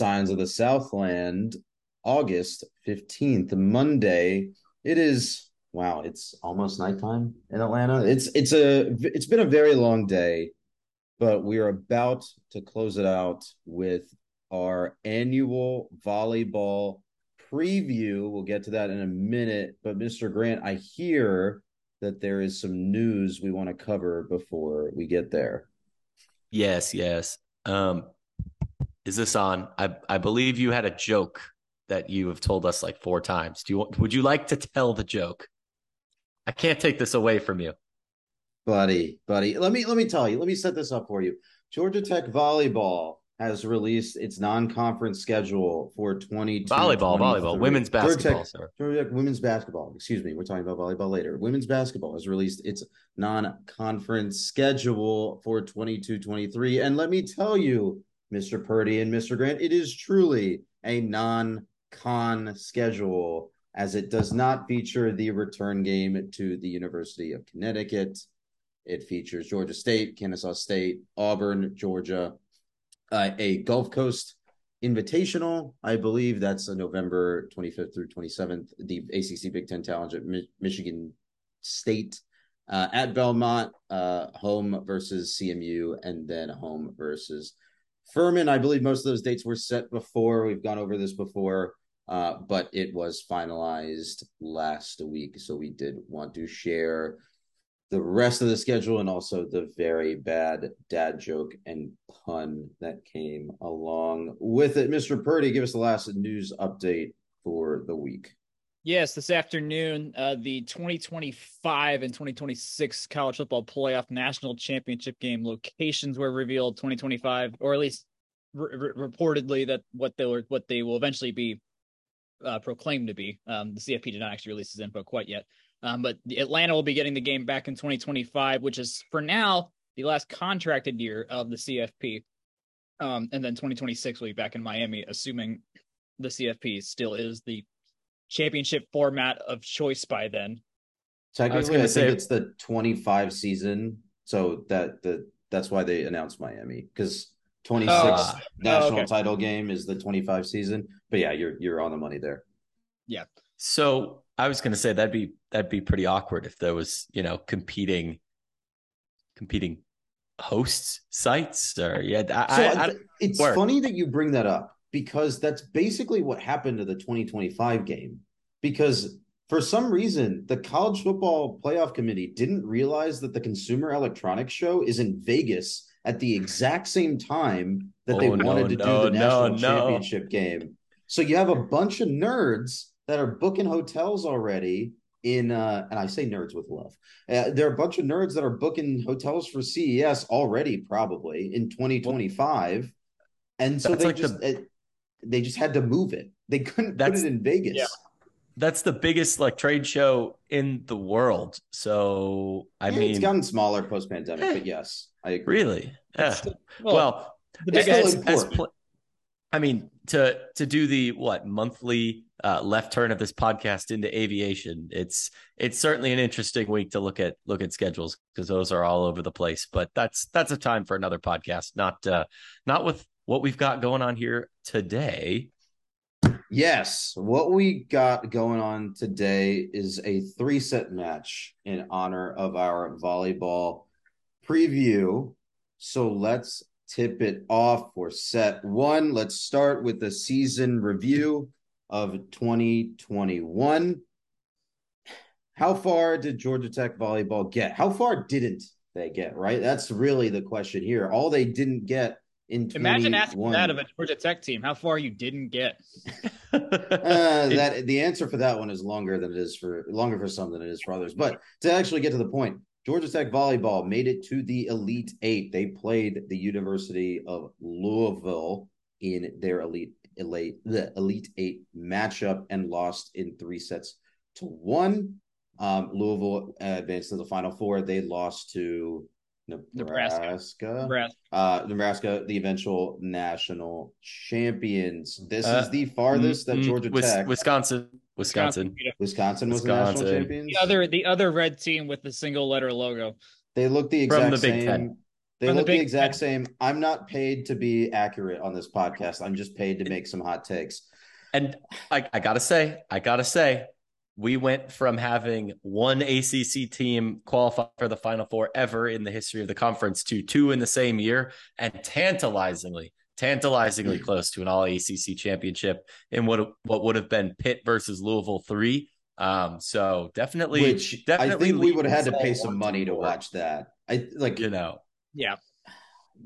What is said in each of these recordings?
Signs of the Southland, August 15th, Monday. It is wow, it's almost nighttime in Atlanta. It's it's a it's been a very long day, but we are about to close it out with our annual volleyball preview. We'll get to that in a minute, but Mr. Grant, I hear that there is some news we want to cover before we get there. Yes, yes. Um, is this on? I I believe you had a joke that you have told us like four times. Do you would you like to tell the joke? I can't take this away from you. Buddy, buddy. Let me let me tell you. Let me set this up for you. Georgia Tech volleyball has released its non-conference schedule for 20 volleyball, volleyball, women's basketball. Georgia Tech, women's basketball. Excuse me, we're talking about volleyball later. Women's basketball has released its non-conference schedule for 22-23. And let me tell you, Mr. Purdy and Mr. Grant, it is truly a non-con schedule as it does not feature the return game to the University of Connecticut. It features Georgia State, Kennesaw State, Auburn, Georgia, uh, a Gulf Coast Invitational. I believe that's a November 25th through 27th. The ACC Big Ten Challenge at Mi- Michigan State uh, at Belmont, uh, home versus CMU, and then home versus Furman. I believe most of those dates were set before. We've gone over this before, uh, but it was finalized last week. So we did want to share the rest of the schedule and also the very bad dad joke and pun that came along with it. Mr. Purdy, give us the last news update for the week. Yes, this afternoon, uh, the 2025 and 2026 college football playoff national championship game locations were revealed. 2025, or at least re- reportedly, that what they were, what they will eventually be uh, proclaimed to be. Um, the CFP did not actually release this info quite yet. Um, but Atlanta will be getting the game back in 2025, which is for now the last contracted year of the CFP. Um, and then 2026 will be back in Miami, assuming the CFP still is the championship format of choice by then. Technically, I, I say, think it's the 25 season, so that the that's why they announced Miami because 26 uh, national oh, okay. title game is the 25 season. But yeah, you're you're on the money there. Yeah. So I was going to say that'd be that'd be pretty awkward if there was you know competing competing hosts sites or yeah. I, so I, I, it's work. funny that you bring that up because that's basically what happened to the 2025 game because for some reason the college football playoff committee didn't realize that the consumer electronics show is in vegas at the exact same time that oh, they wanted no, to no, do the national no, championship game so you have a bunch of nerds that are booking hotels already in uh and I say nerds with love. Uh, there are a bunch of nerds that are booking hotels for CES already probably in 2025. And so they like just the, it, they just had to move it. They couldn't put it in Vegas. Yeah. That's the biggest like trade show in the world. So I yeah, mean it's gotten smaller post pandemic, eh, but yes, I agree. Really? Yeah. well, well as, as pl- I mean to to do the what monthly uh, left turn of this podcast into aviation. It's it's certainly an interesting week to look at look at schedules because those are all over the place. But that's that's a time for another podcast. Not uh, not with what we've got going on here today. Yes, what we got going on today is a three set match in honor of our volleyball preview. So let's tip it off for set one. Let's start with the season review of 2021. How far did Georgia Tech volleyball get? How far didn't they get? Right, that's really the question here. All they didn't get in imagine asking that of a Georgia Tech team. How far you didn't get? uh, that the answer for that one is longer than it is for longer for some than it is for others. But to actually get to the point, Georgia Tech volleyball made it to the Elite Eight. They played the University of Louisville in their Elite elite, the Elite Eight matchup and lost in three sets to one. Um, Louisville advanced to the Final Four. They lost to Nebraska. Nebraska. Uh, Nebraska, the eventual national champions. This uh, is the farthest mm, that Georgia Tech, Wisconsin, Wisconsin, Wisconsin was Wisconsin. the national champions. The other, the other red team with the single letter logo. They look the exact From the Big same. Ten. They look the, the exact same. I'm not paid to be accurate on this podcast. I'm just paid to make some hot takes. And I, I gotta say, I gotta say, we went from having one ACC team qualify for the Final Four ever in the history of the conference to two in the same year, and tantalizingly, tantalizingly mm. close to an All ACC championship in what what would have been Pitt versus Louisville three. Um, so definitely, which definitely I think we would have had to pay some money to watch that. I like you know, yeah.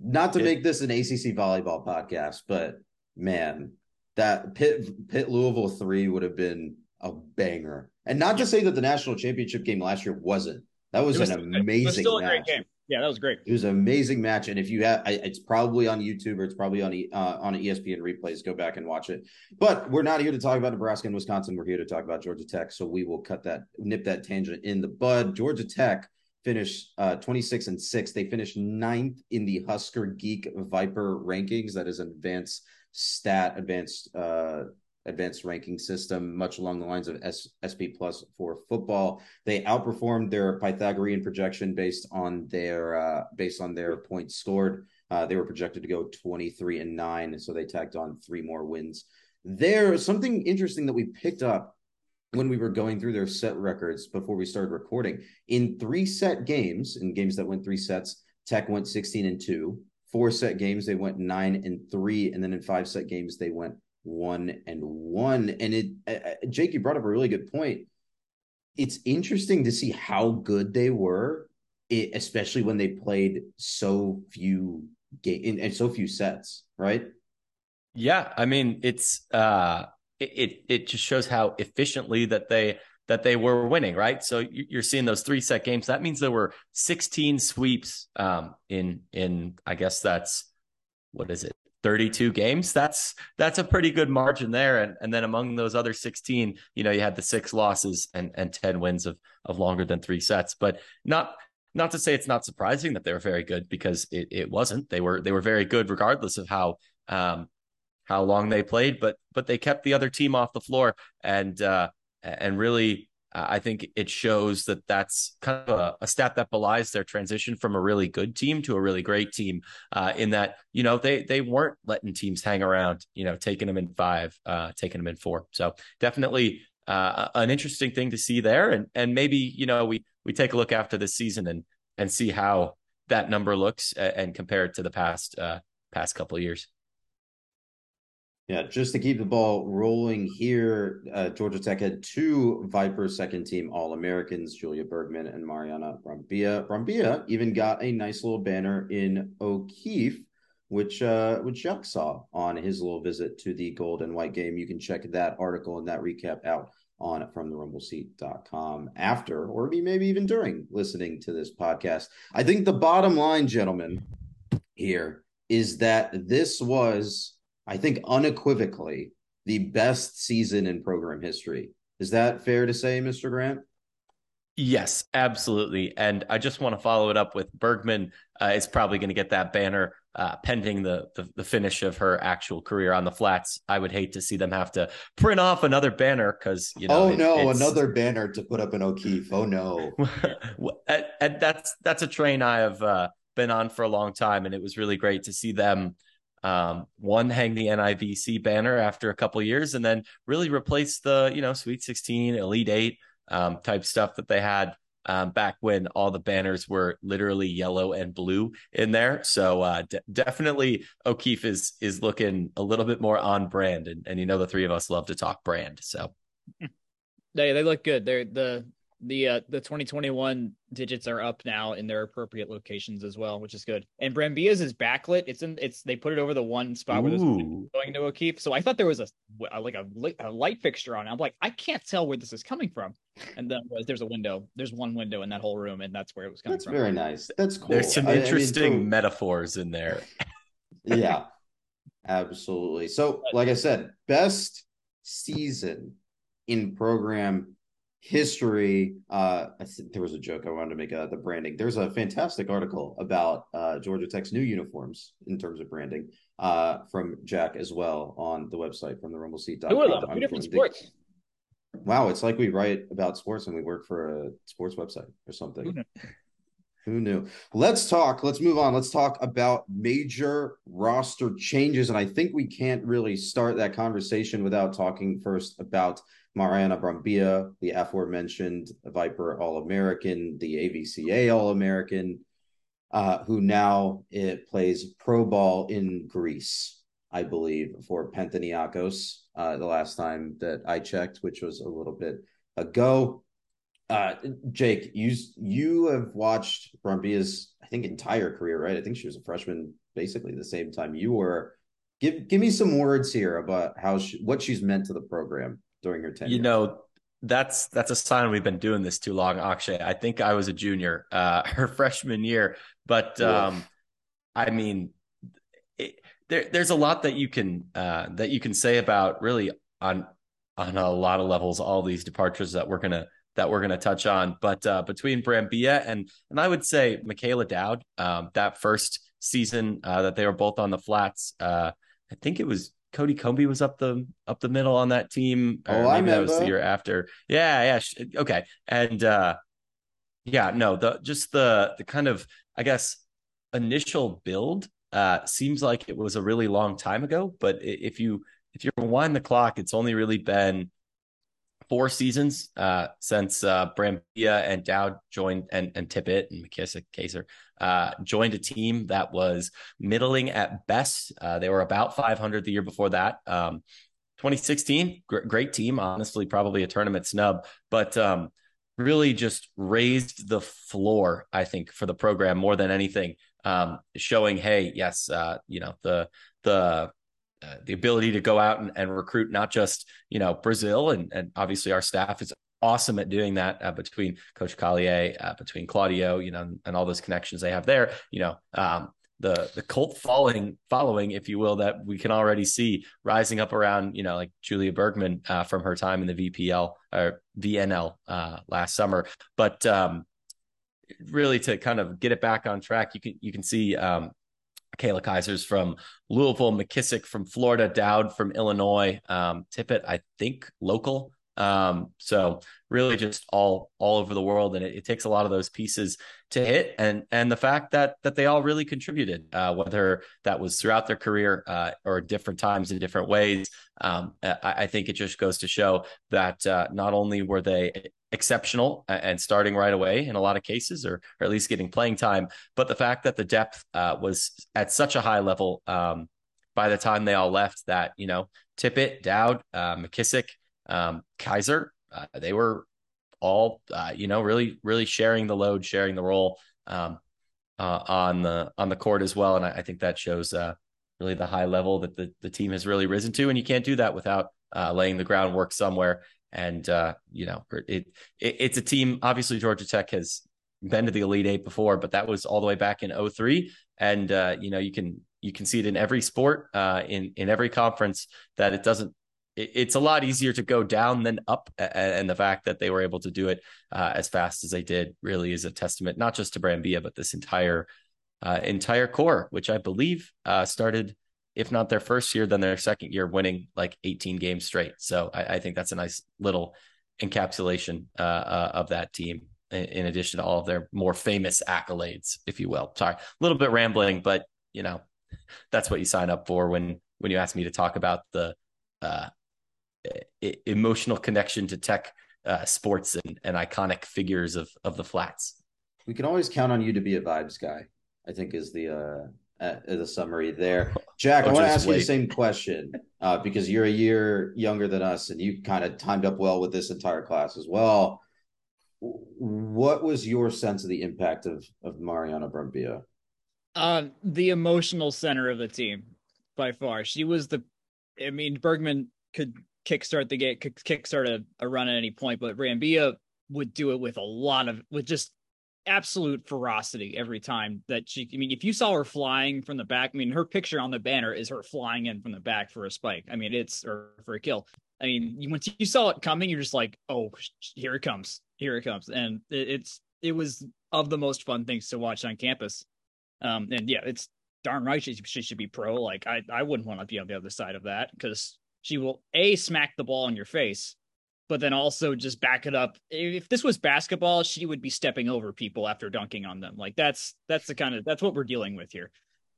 Not to it, make this an ACC volleyball podcast, but man, that Pitt Pitt Louisville three would have been a banger. And not to say that the national championship game last year wasn't. That was, was an amazing. Was still a great game. Yeah, that was great. It was an amazing match, and if you have, it's probably on YouTube or it's probably on uh, on ESPN replays. Go back and watch it. But we're not here to talk about Nebraska and Wisconsin. We're here to talk about Georgia Tech. So we will cut that, nip that tangent in the bud. Georgia Tech finished uh, 26 and six. They finished ninth in the Husker Geek Viper rankings. That is an advanced stat, advanced uh, advanced ranking system, much along the lines of S- SP Plus for football. They outperformed their Pythagorean projection based on their uh, based on their points scored. Uh, they were projected to go 23 and nine, so they tacked on three more wins. There, something interesting that we picked up when we were going through their set records before we started recording. In three set games, in games that went three sets, Tech went 16 and two. Four set games, they went nine and three, and then in five set games, they went one and one. And it, uh, Jake, you brought up a really good point. It's interesting to see how good they were, especially when they played so few game and so few sets, right? Yeah, I mean, it's uh, it it just shows how efficiently that they that they were winning, right? So you're seeing those three set games. That means there were 16 sweeps um, in in I guess that's what is it 32 games. That's that's a pretty good margin there. And and then among those other 16 you know you had the six losses and and 10 wins of of longer than three sets. But not not to say it's not surprising that they were very good because it, it wasn't. They were they were very good regardless of how um how long they played but but they kept the other team off the floor and uh and really uh, I think it shows that that's kind of a, a, stat that belies their transition from a really good team to a really great team. Uh, in that you know they they weren't letting teams hang around, you know, taking them in five, uh, taking them in four. So definitely uh, an interesting thing to see there, and and maybe you know we we take a look after this season and and see how that number looks and compare it to the past uh, past couple years. Yeah, just to keep the ball rolling here, uh, Georgia Tech had two Viper second team All Americans, Julia Bergman and Mariana Brambilla. Brambilla even got a nice little banner in O'Keefe, which uh, which Jacques saw on his little visit to the gold and white game. You can check that article and that recap out on from the rumbleseat.com after or maybe even during listening to this podcast. I think the bottom line, gentlemen, here is that this was I think unequivocally the best season in program history. Is that fair to say, Mr. Grant? Yes, absolutely. And I just want to follow it up with Bergman uh, is probably going to get that banner uh, pending the, the, the finish of her actual career on the flats. I would hate to see them have to print off another banner because you know. Oh it, no, another banner to put up in O'Keefe. Oh no. and, and, that's that's a train I have uh, been on for a long time, and it was really great to see them um, one hang the NIVC banner after a couple years, and then really replace the you know Sweet 16, Elite Eight um, type stuff that they had um, back when all the banners were literally yellow and blue in there. So uh, de- definitely O'Keefe is is looking a little bit more on brand, and, and you know the three of us love to talk brand. So they they look good. They're the the uh, the 2021 digits are up now in their appropriate locations as well, which is good. And Brambilla's is backlit. It's in it's they put it over the one spot where going to O'Keefe. So I thought there was a, a like a, a, light fixture on. it. I'm like, I can't tell where this is coming from. And then there's a window. There's one window in that whole room, and that's where it was coming from. that's from. Very nice. That's cool. There's some interesting I mean, metaphors in there. yeah, absolutely. So, like I said, best season in program history. Uh, there was a joke I wanted to make. Uh, the branding. There's a fantastic article about uh, Georgia Tech's new uniforms in terms of branding uh, from Jack as well on the website from the rumbleseat.com. Two different sports. Wow, it's like we write about sports and we work for a sports website or something. Who knew? Let's talk. Let's move on. Let's talk about major roster changes. And I think we can't really start that conversation without talking first about Mariana Brambilla, the aforementioned Viper All American, the AVCA All American, uh, who now it plays pro ball in Greece, I believe, for Panathinaikos. Uh, the last time that I checked, which was a little bit ago. Uh, Jake, you you have watched Brambilla's, I think, entire career, right? I think she was a freshman basically the same time you were. Give give me some words here about how she, what she's meant to the program during her tenure. You know, that's that's a sign we've been doing this too long, Akshay. I think I was a junior uh, her freshman year, but um, I mean, it, there, there's a lot that you can uh, that you can say about really on on a lot of levels all these departures that we're gonna that we're gonna touch on. But uh, between Brambilla and and I would say Michaela Dowd, um, that first season uh, that they were both on the flats, uh, I think it was Cody Comby was up the up the middle on that team. Oh, I that was the year after. Yeah, yeah, okay, and uh, yeah, no, the just the the kind of I guess initial build uh, seems like it was a really long time ago. But if you if you rewind the clock, it's only really been four seasons uh, since uh, Brambilla and Dowd joined, and and Tippett and McKissick, Kaiser uh, joined a team that was middling at best. Uh, they were about 500 the year before that. Um, 2016, gr- great team, honestly, probably a tournament snub, but um, really just raised the floor, I think, for the program more than anything. Um, showing, hey, yes, uh, you know the the uh, the ability to go out and, and, recruit not just you know Brazil and, and obviously our staff is awesome at doing that uh, between Coach Collier, uh, between Claudio, you know, and, and, all those connections they have there. You know, um, the the cult following following, if you will, that we can already see rising up around, you know, like Julia Bergman uh, from her time in the VPL or VNL uh, last summer. But um, really, to kind of get it back on track, you can you can see. Um, Kayla Kaisers from Louisville, McKissick from Florida, Dowd from Illinois, um, Tippett, I think local um, so really just all all over the world, and it, it, takes a lot of those pieces to hit, and and the fact that that they all really contributed, uh, whether that was throughout their career uh, or different times in different ways. Um, I, I, think it just goes to show that uh, not only were they exceptional and starting right away in a lot of cases, or, or at least getting playing time, but the fact that the depth uh, was at such a high level um, by the time they all left that you know Tippett, Dowd, uh, McKissick um, Kaiser, uh, they were all, uh, you know, really, really sharing the load, sharing the role um, uh, on the on the court as well. And I, I think that shows really the high level that the, the team has really risen to. And you can't do that without uh, laying the groundwork somewhere. And uh, you know, it, it it's a team. Obviously, Georgia Tech has been to the Elite Eight before, but that was all the way back in 03. And you know, you can you can see it in every sport, in in every conference that it doesn't it's a lot easier to go down than up. And the fact that they were able to do it uh, as fast as they did really is a testament, not just to Brambilla, but this entire uh, entire core, which I believe uh, started, if not their first year, then their second year winning like 18 games straight. So I, I think that's a nice little encapsulation uh, uh, of that team. In addition to all of their more famous accolades, if you will. Sorry, a little bit rambling, but you know, that's what you sign up for when when you ask me to talk about the uh, emotional connection to tech uh, sports and, and iconic figures of of the flats. We can always count on you to be a vibes guy. I think is the uh, uh the summary there. Jack, oh, I want to ask wait. you the same question uh, because you're a year younger than us, and you kind of timed up well with this entire class as well. What was your sense of the impact of of Mariana Brambilla? Uh, the emotional center of the team by far. She was the. I mean, Bergman could kickstart the game, kickstart a, a run at any point. But Brambilla would do it with a lot of, with just absolute ferocity every time that she. I mean, if you saw her flying from the back, I mean, her picture on the banner is her flying in from the back for a spike. I mean, it's or for a kill. I mean, once you saw it coming, you're just like, oh, here it comes, here it comes, and it, it's it was of the most fun things to watch on campus. Um, and yeah, it's darn right she, she should be pro. Like I, I wouldn't want to be on the other side of that because she will a smack the ball in your face but then also just back it up. If this was basketball, she would be stepping over people after dunking on them. Like that's that's the kind of that's what we're dealing with here.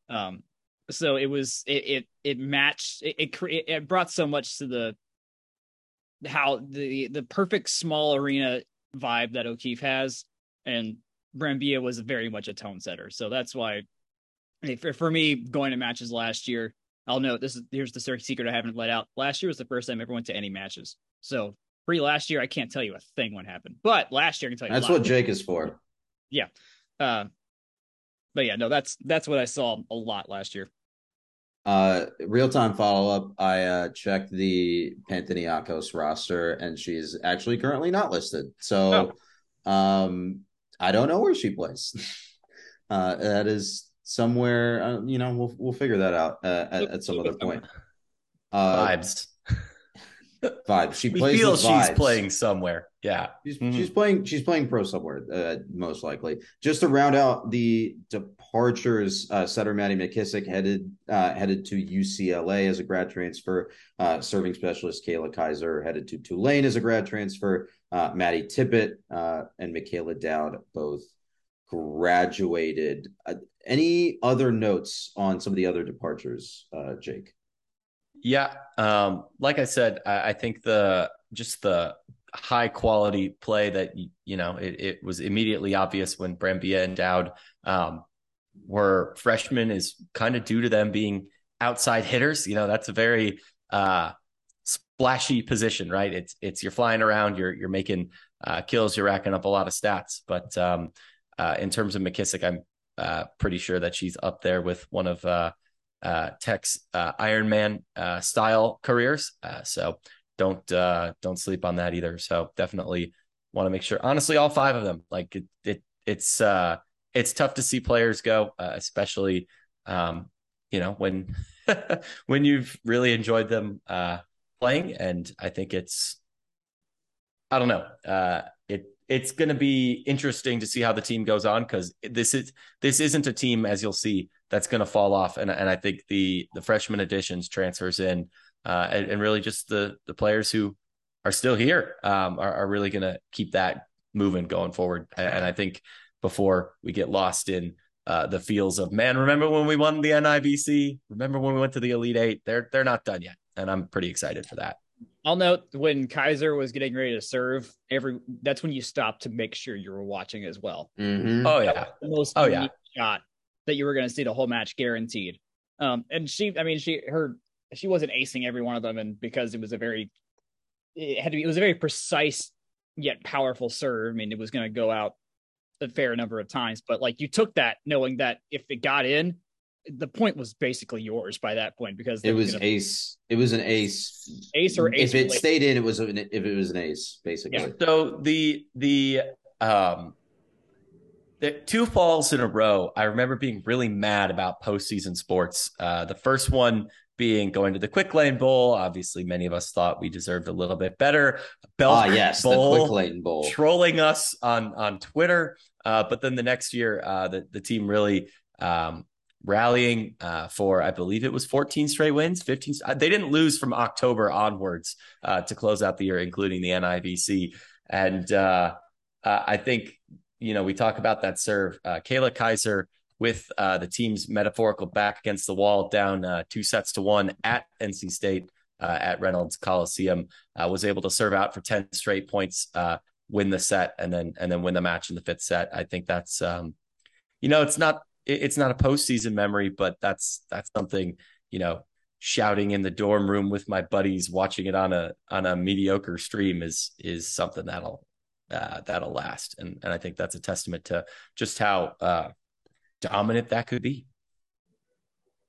Um, so it was it it, it matched it, it it brought so much to the how the the perfect small arena vibe that O'Keefe has, and Brambilla was very much a tone setter. So that's why, for, for me, going to matches last year, I'll note this is here's the secret I haven't let out. Last year was the first time I ever went to any matches. So pre last year, I can't tell you a thing what happened, but last year I can tell you. That's what Jake is for. Yeah, uh, but yeah, no, that's that's what I saw a lot last year. Uh, real time follow up. I uh, checked the Panathinaikos roster, and she's actually currently not listed. So, oh. um, I don't know where she plays. uh, that is somewhere. Uh, you know, we'll we'll figure that out uh, at, at some other point. Uh, Vibes. Vibe. She we plays. Feel she's vibes. playing somewhere. Yeah, she's, mm-hmm. she's playing. She's playing pro somewhere, uh, most likely. Just to round out the departures, uh, setter Maddie McKissick headed uh, headed to UCLA as a grad transfer. Uh, serving specialist Kayla Kaiser headed to Tulane as a grad transfer. Uh, Maddie Tippett uh, and Michaela Dowd both graduated. Uh, any other notes on some of the other departures, uh, Jake? Yeah, um, like I said, I, I, think the just the high quality play that you know it, it was immediately obvious when Brambilla and Dowd um, were freshmen is kind of due to them being outside hitters. You know, that's a very uh, splashy position, right? It's it's you're flying around, you're you're making uh, kills, you're racking up a lot of stats. But um, uh, in terms of McKissick, I'm uh, pretty sure that she's up there with one of uh, Tech's uh, Ironman uh, style careers. Uh, so don't uh, don't sleep on that either. So definitely want to make sure. Honestly, all five of them. Like it, it it's uh, it's tough to see players go, uh, especially um, you know when when you've really enjoyed them uh, playing. And I think it's I don't know. Uh, it it's going to be interesting to see how the team goes on because this is this isn't a team as you'll see that's going to fall off. And and I think the the freshman additions transfers in uh, and, and, really just the the players who are still here um, are, are, really going to keep that moving going forward. And, I think before we get lost in uh, the feels of man, remember when we won the NIVC? Remember when we went to the Elite Eight? They're they're not done yet, and I'm pretty excited for that. I'll note when Kaiser was getting ready to serve, every that's when you stopped to make sure you were watching as well. Mm-hmm. Oh yeah, the most oh yeah shot that you were going to see the whole match guaranteed. Um, and she, I mean, she her she wasn't acing every one of them, and because it was a very it had to be it was a very precise yet powerful serve. I mean, it was going to go out a fair number of times, but like you took that knowing that if it got in, the point was basically yours by that point because it was gonna... ace. It was an ace. Ace or ace. If it stayed in, it was an, if it was an ace, basically. Yeah. So the the um the two falls in a row. I remember being really mad about postseason sports. Uh, the first one being going to the Quick Lane Bowl. Obviously, many of us thought we deserved a little bit better. Belk ah, yes, Bowl, the Quick Lane Bowl, trolling us on on Twitter. Uh, but then the next year, uh, the the team really um, rallying uh, for I believe it was 14 straight wins, 15. Uh, they didn't lose from October onwards uh, to close out the year, including the NIVC. And uh, I think you know, we talk about that serve. Uh, Kayla Kaiser with uh, the team's metaphorical back against the wall, down uh, two sets to one at NC State uh, at Reynolds Coliseum, uh, was able to serve out for ten straight points, uh, win the set, and then and then win the match in the fifth set. I think that's, um, you know, it's not it's not a postseason memory, but that's that's something you know. Shouting in the dorm room with my buddies, watching it on a on a mediocre stream is is something that'll uh, that'll last. And and I think that's a testament to just how uh, dominant that could be.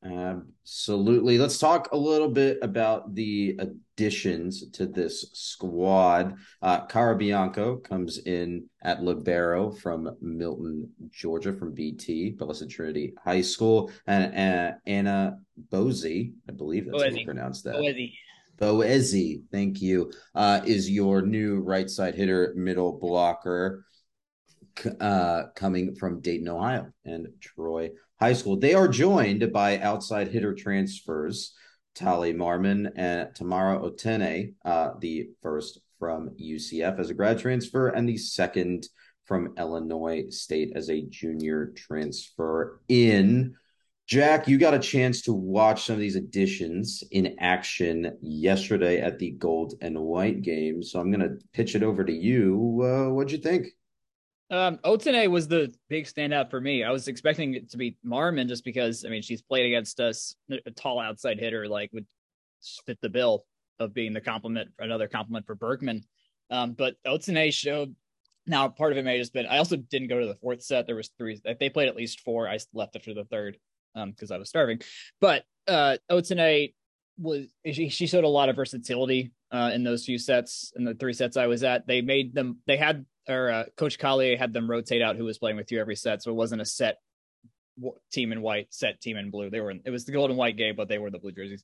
Absolutely. Let's talk a little bit about the additions to this squad. Uh, Cara Bianco comes in at libero from Milton, Georgia, from BT, Blessed Trinity High School, and uh, Anna Bozy, I believe that's how you pronounce that. Bozy. Boezi, thank you, uh, is your new right side hitter, middle blocker, uh, coming from Dayton, Ohio, and Troy High School. They are joined by outside hitter transfers, Tali Marmon and Tamara Otene, uh, the first from UCF as a grad transfer, and the second from Illinois State as a junior transfer in. Jack, you got a chance to watch some of these additions in action yesterday at the gold and white game. So I'm going to pitch it over to you. Uh, what'd you think? Um, Otene was the big standout for me. I was expecting it to be Marmon just because, I mean, she's played against us, a tall outside hitter, like would fit the bill of being the compliment, another compliment for Bergman. Um, but Otene showed now part of it may have just been I also didn't go to the fourth set. There was three. They played at least four. I left after the third because um, I was starving. But uh, Otene was she, she showed a lot of versatility uh, in those few sets in the three sets I was at. They made them. They had or uh, Coach Collier had them rotate out who was playing with you every set, so it wasn't a set team in white, set team in blue. They were it was the gold and white game, but they were the blue jerseys.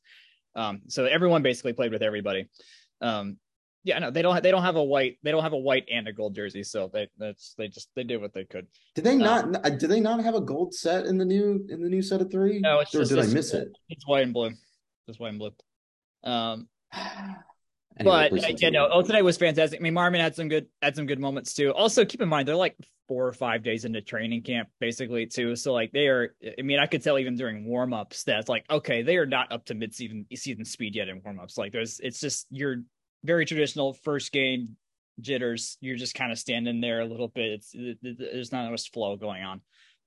Um, so everyone basically played with everybody. Um, yeah, no, they don't. Have, they don't have a white. They don't have a white and a gold jersey. So they that's they just they did what they could. Did they not? Um, did they not have a gold set in the new in the new set of three? No, it's or just, did it's, I miss it? It's white and blue. Just white and blue. Um, anyway, but yeah, no, Otene was fantastic. I mean, Marmon had some good had some good moments too. Also, keep in mind they're like four or five days into training camp, basically too. So like they are. I mean, I could tell even during warm ups that's like okay, they are not up to mid season season speed yet in warm ups. Like there's, it's just you're very traditional first game jitters. You're just kind of standing there a little bit. It's there's not much flow going on,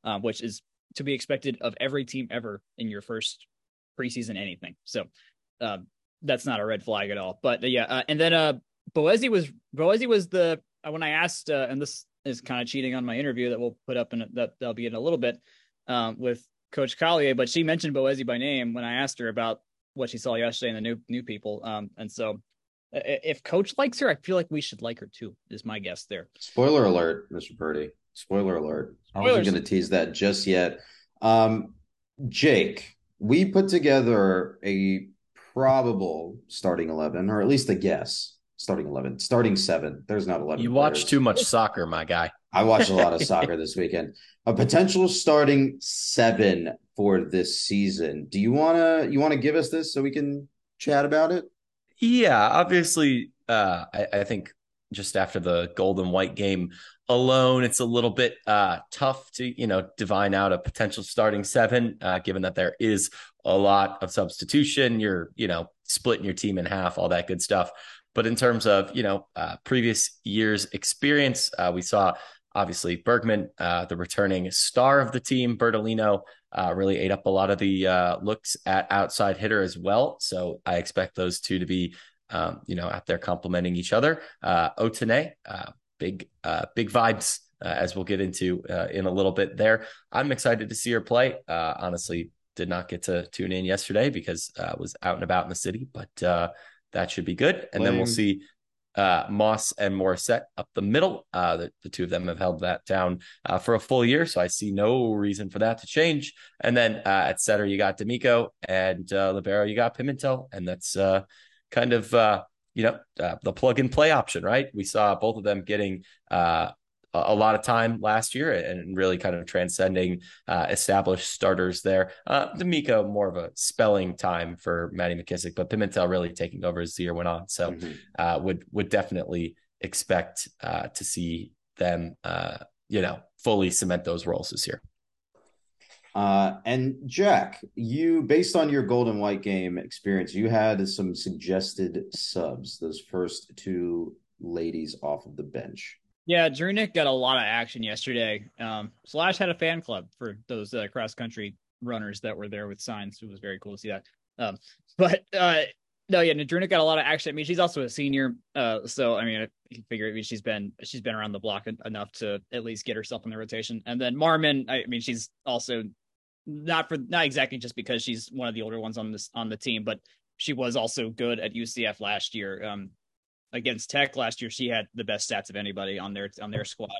um, which is to be expected of every team ever in your first preseason anything. So um, that's not a red flag at all. But uh, yeah, uh, and then uh, was Boezi was the uh, when I asked, uh, and this is kind of cheating on my interview that we'll put up in that that'll be in a little bit um, with Coach Collier, but she mentioned Boezi by name when I asked her about what she saw yesterday in the new new people. Um, and so if coach likes her, I feel like we should like her too. Is my guess there. Spoiler alert, Mr. Purdy. Spoiler alert. Spoilers. I wasn't going to tease that just yet. Um, Jake, we put together a probable starting eleven, or at least a guess. Starting eleven, starting seven. There's not eleven. You watch too much soccer, my guy. I watched a lot of soccer this weekend. A potential starting seven for this season. Do you wanna you wanna give us this so we can chat about it? Yeah, obviously, uh, I, I, think just after the golden white game alone, it's a little bit uh, tough to you know divine out a potential starting seven, uh, given that there is a lot of substitution. You're you know splitting your team in half, all that good stuff. But in terms of you know uh, previous years' experience, uh, we saw obviously Bergman, uh, the returning star of the team, Bertolino, uh, really ate up a lot of the uh, looks at outside hitter as well. So I expect those two to be, um, you know, out there complementing each other. Uh, Otene, uh, big, uh, big vibes. Uh, as we'll get into in a little bit there, I'm excited to see her play. honestly, did not get to tune in yesterday because I was out and about in the city, but that should be good. And then we'll see uh, Moss and Morissette up the middle. Uh, the, the, two of them have held that down uh, for a full year, so I see no reason for that to change. And then uh, at center, you got D'Amico, and uh, libero, you got Pimentel, and that's uh, kind of uh, you know the plug and play option, right? We saw both of them getting a lot of time last year and really kind of transcending uh, established starters there. Uh, D'Amico more of a spelling time for Maddie McKissick, but Pimentel really taking over as the year went on. So mm-hmm. uh, would would definitely expect uh, to see them, uh, you know, fully cement those roles this year. Uh, and Jack, you based on your golden white game experience, you had some suggested subs. Those first two ladies off of the bench. Yeah, Drunick got a lot of action yesterday. Um, Slash had a fan club for those uh, cross country runners that were there with signs. It was very cool to see that. Um, but uh, no, yeah, Nadruna got a lot of action. I mean, she's also a senior, uh, so I mean, I figure I mean, she's been she's been around the block enough to at least get herself in the rotation. And then Marmon, I mean, she's also not for not exactly just because she's one of the older ones on this on the team, but she was also good at UCF last year. Um, against Tech last year, she had the best stats of anybody on their on their squad.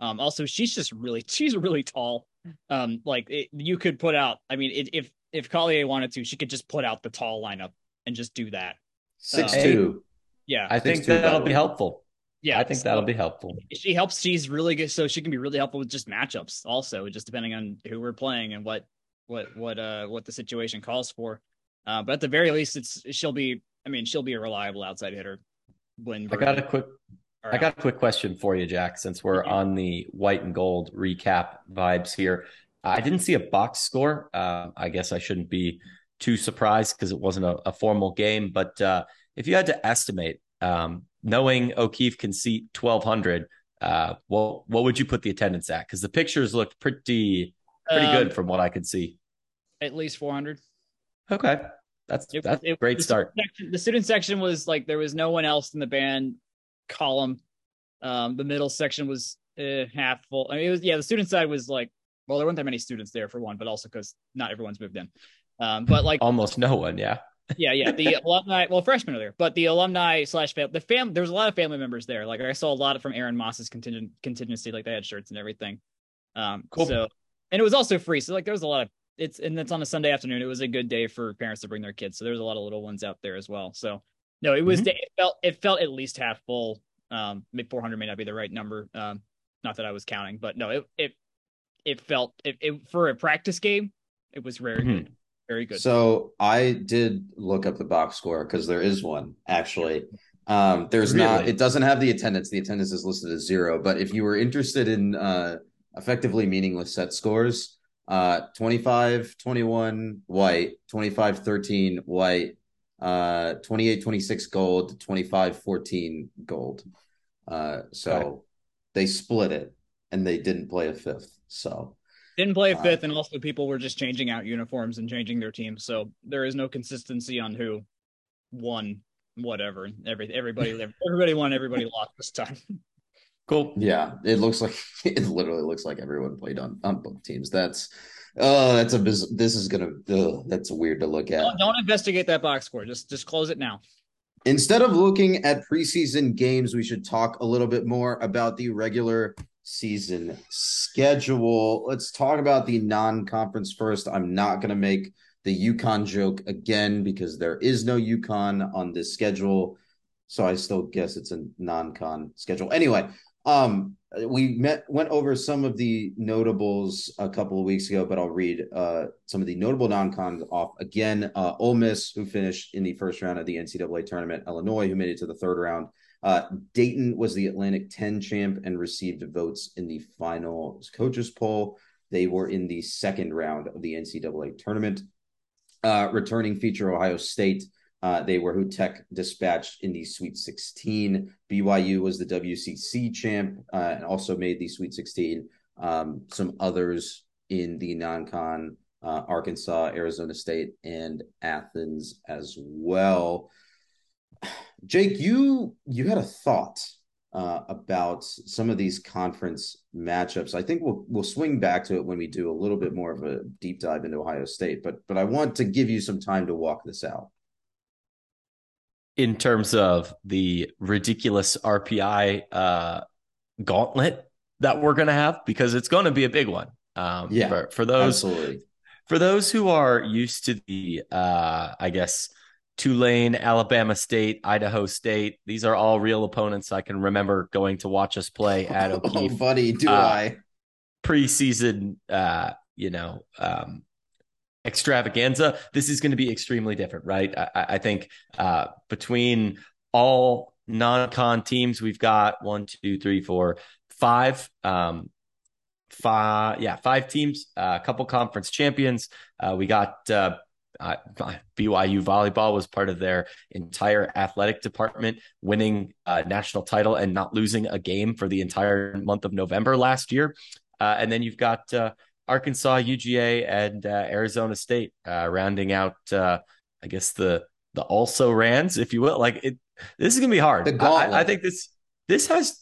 Um, also, she's just really she's really tall. Um, like it, you could put out. I mean, it, if if Collier wanted to, she could just put out the tall lineup and just do that. Six uh, two. Yeah, I think that that'll be helpful. Yeah, I think so that'll be helpful. She helps. She's really good, so she can be really helpful with just matchups. Also, just depending on who we're playing and what what what uh what the situation calls for. Uh, but at the very least, it's she'll be. I mean, she'll be a reliable outside hitter when I got a quick I got a quick question for you, Jack, since we're on the white and gold recap vibes here. I didn't see a box score. Uh, I guess I shouldn't be too surprised because it wasn't a, a, formal game. But uh, if you had to estimate, um, knowing O'Keefe can seat 1,200, uh, what, what would you put the attendance at? Because the pictures looked pretty pretty um, good from what I could see. At least 400. Okay. That's it, that's it, great the start. Section, the student section was like there was no one else in the band column. Um, the middle section was uh, half full. I mean, it was yeah. The student side was like, well, there weren't that many students there for one, but also because not everyone's moved in. Um, but like almost no one, yeah. yeah, yeah. The alumni, well, freshmen are there, but the alumni slash fam- the fam, there was a lot of family members there. Like I saw a lot of from Erin Moss's contingent contingency, like they had shirts and everything. Um, cool. So, and it was also free. So like there was a lot of it's and it's on a Sunday afternoon. It was a good day for parents to bring their kids. So there was a lot of little ones out there as well. So no, it was mm-hmm. it felt it felt at least half full. Um, 400 may not be the right number. Um, not that I was counting, but no, it it it felt it, it for a practice game, it was very mm-hmm. good. Very good. So I did look up the box score because there is one actually. Um, there's really? not. It doesn't have the attendance. The attendance is listed as zero. But if you were interested in uh, effectively meaningless set scores, uh 25 21 white 25 13 white uh 28 26 gold 25 14 gold. Uh so okay. they split it and they didn't play a fifth so. Didn't play a uh, fifth uh, and also people were just changing out uniforms and changing their teams so there is no consistency on who won whatever. Every everybody everybody won everybody lost this time Cool. Yeah, it looks like it literally looks like everyone played on on both teams. That's oh, that's a this is gonna ugh, that's weird to look at. Don't, don't investigate that box score. Just just close it now. Instead of looking at preseason games, we should talk a little bit more about the regular season schedule. Let's talk about the non-conference first. I'm not going to make the UConn joke again because there is no UConn on this schedule. So I still guess it's a non-con schedule. Anyway, um, we met went over some of the notables a couple of weeks ago, but I'll read uh, some of the notable non-cons off again. Uh, Ole Miss, who finished in the first round of the NCAA tournament, Illinois, who made it to the third round. Uh, Dayton was the Atlantic 10 champ and received votes in the final coaches poll. They were in the second round of the NCAA tournament. Uh, returning feature Ohio State uh, they were who Tech dispatched in the Sweet 16. BYU was the WCC champ uh, and also made the Sweet 16. Um, some others in the non-con, uh, Arkansas, Arizona State, and Athens as well. Jake, you you had a thought uh, about some of these conference matchups. I think we'll we'll swing back to it when we do a little bit more of a deep dive into Ohio State. But but I want to give you some time to walk this out in terms of the ridiculous RPI uh, gauntlet that we're going to have because it's going to be a big one. Um, yeah, for, for those absolutely. for those who are used to the, uh, I guess, Tulane, Alabama State, Idaho State. These are all real opponents. I can remember going to watch us play at oh, O'Keefe. oh, buddy, do uh, I? Preseason, uh, you know, um, extravaganza, this is going to be extremely different, right? I, I think uh, between all non-con teams, we've got one, two, three, four, five. Um, five, yeah, five teams, uh, a couple conference champions. Uh, we got uh, uh, BYU volleyball was part of their entire athletic department, winning a national title and not losing a game for the entire month of November last year. Uh, and then you've got uh, Arkansas, UGA, and uh, Arizona State, uh, rounding out, uh, I guess the the also rans, if you will. Like it, this is gonna be hard. I, I, think this this has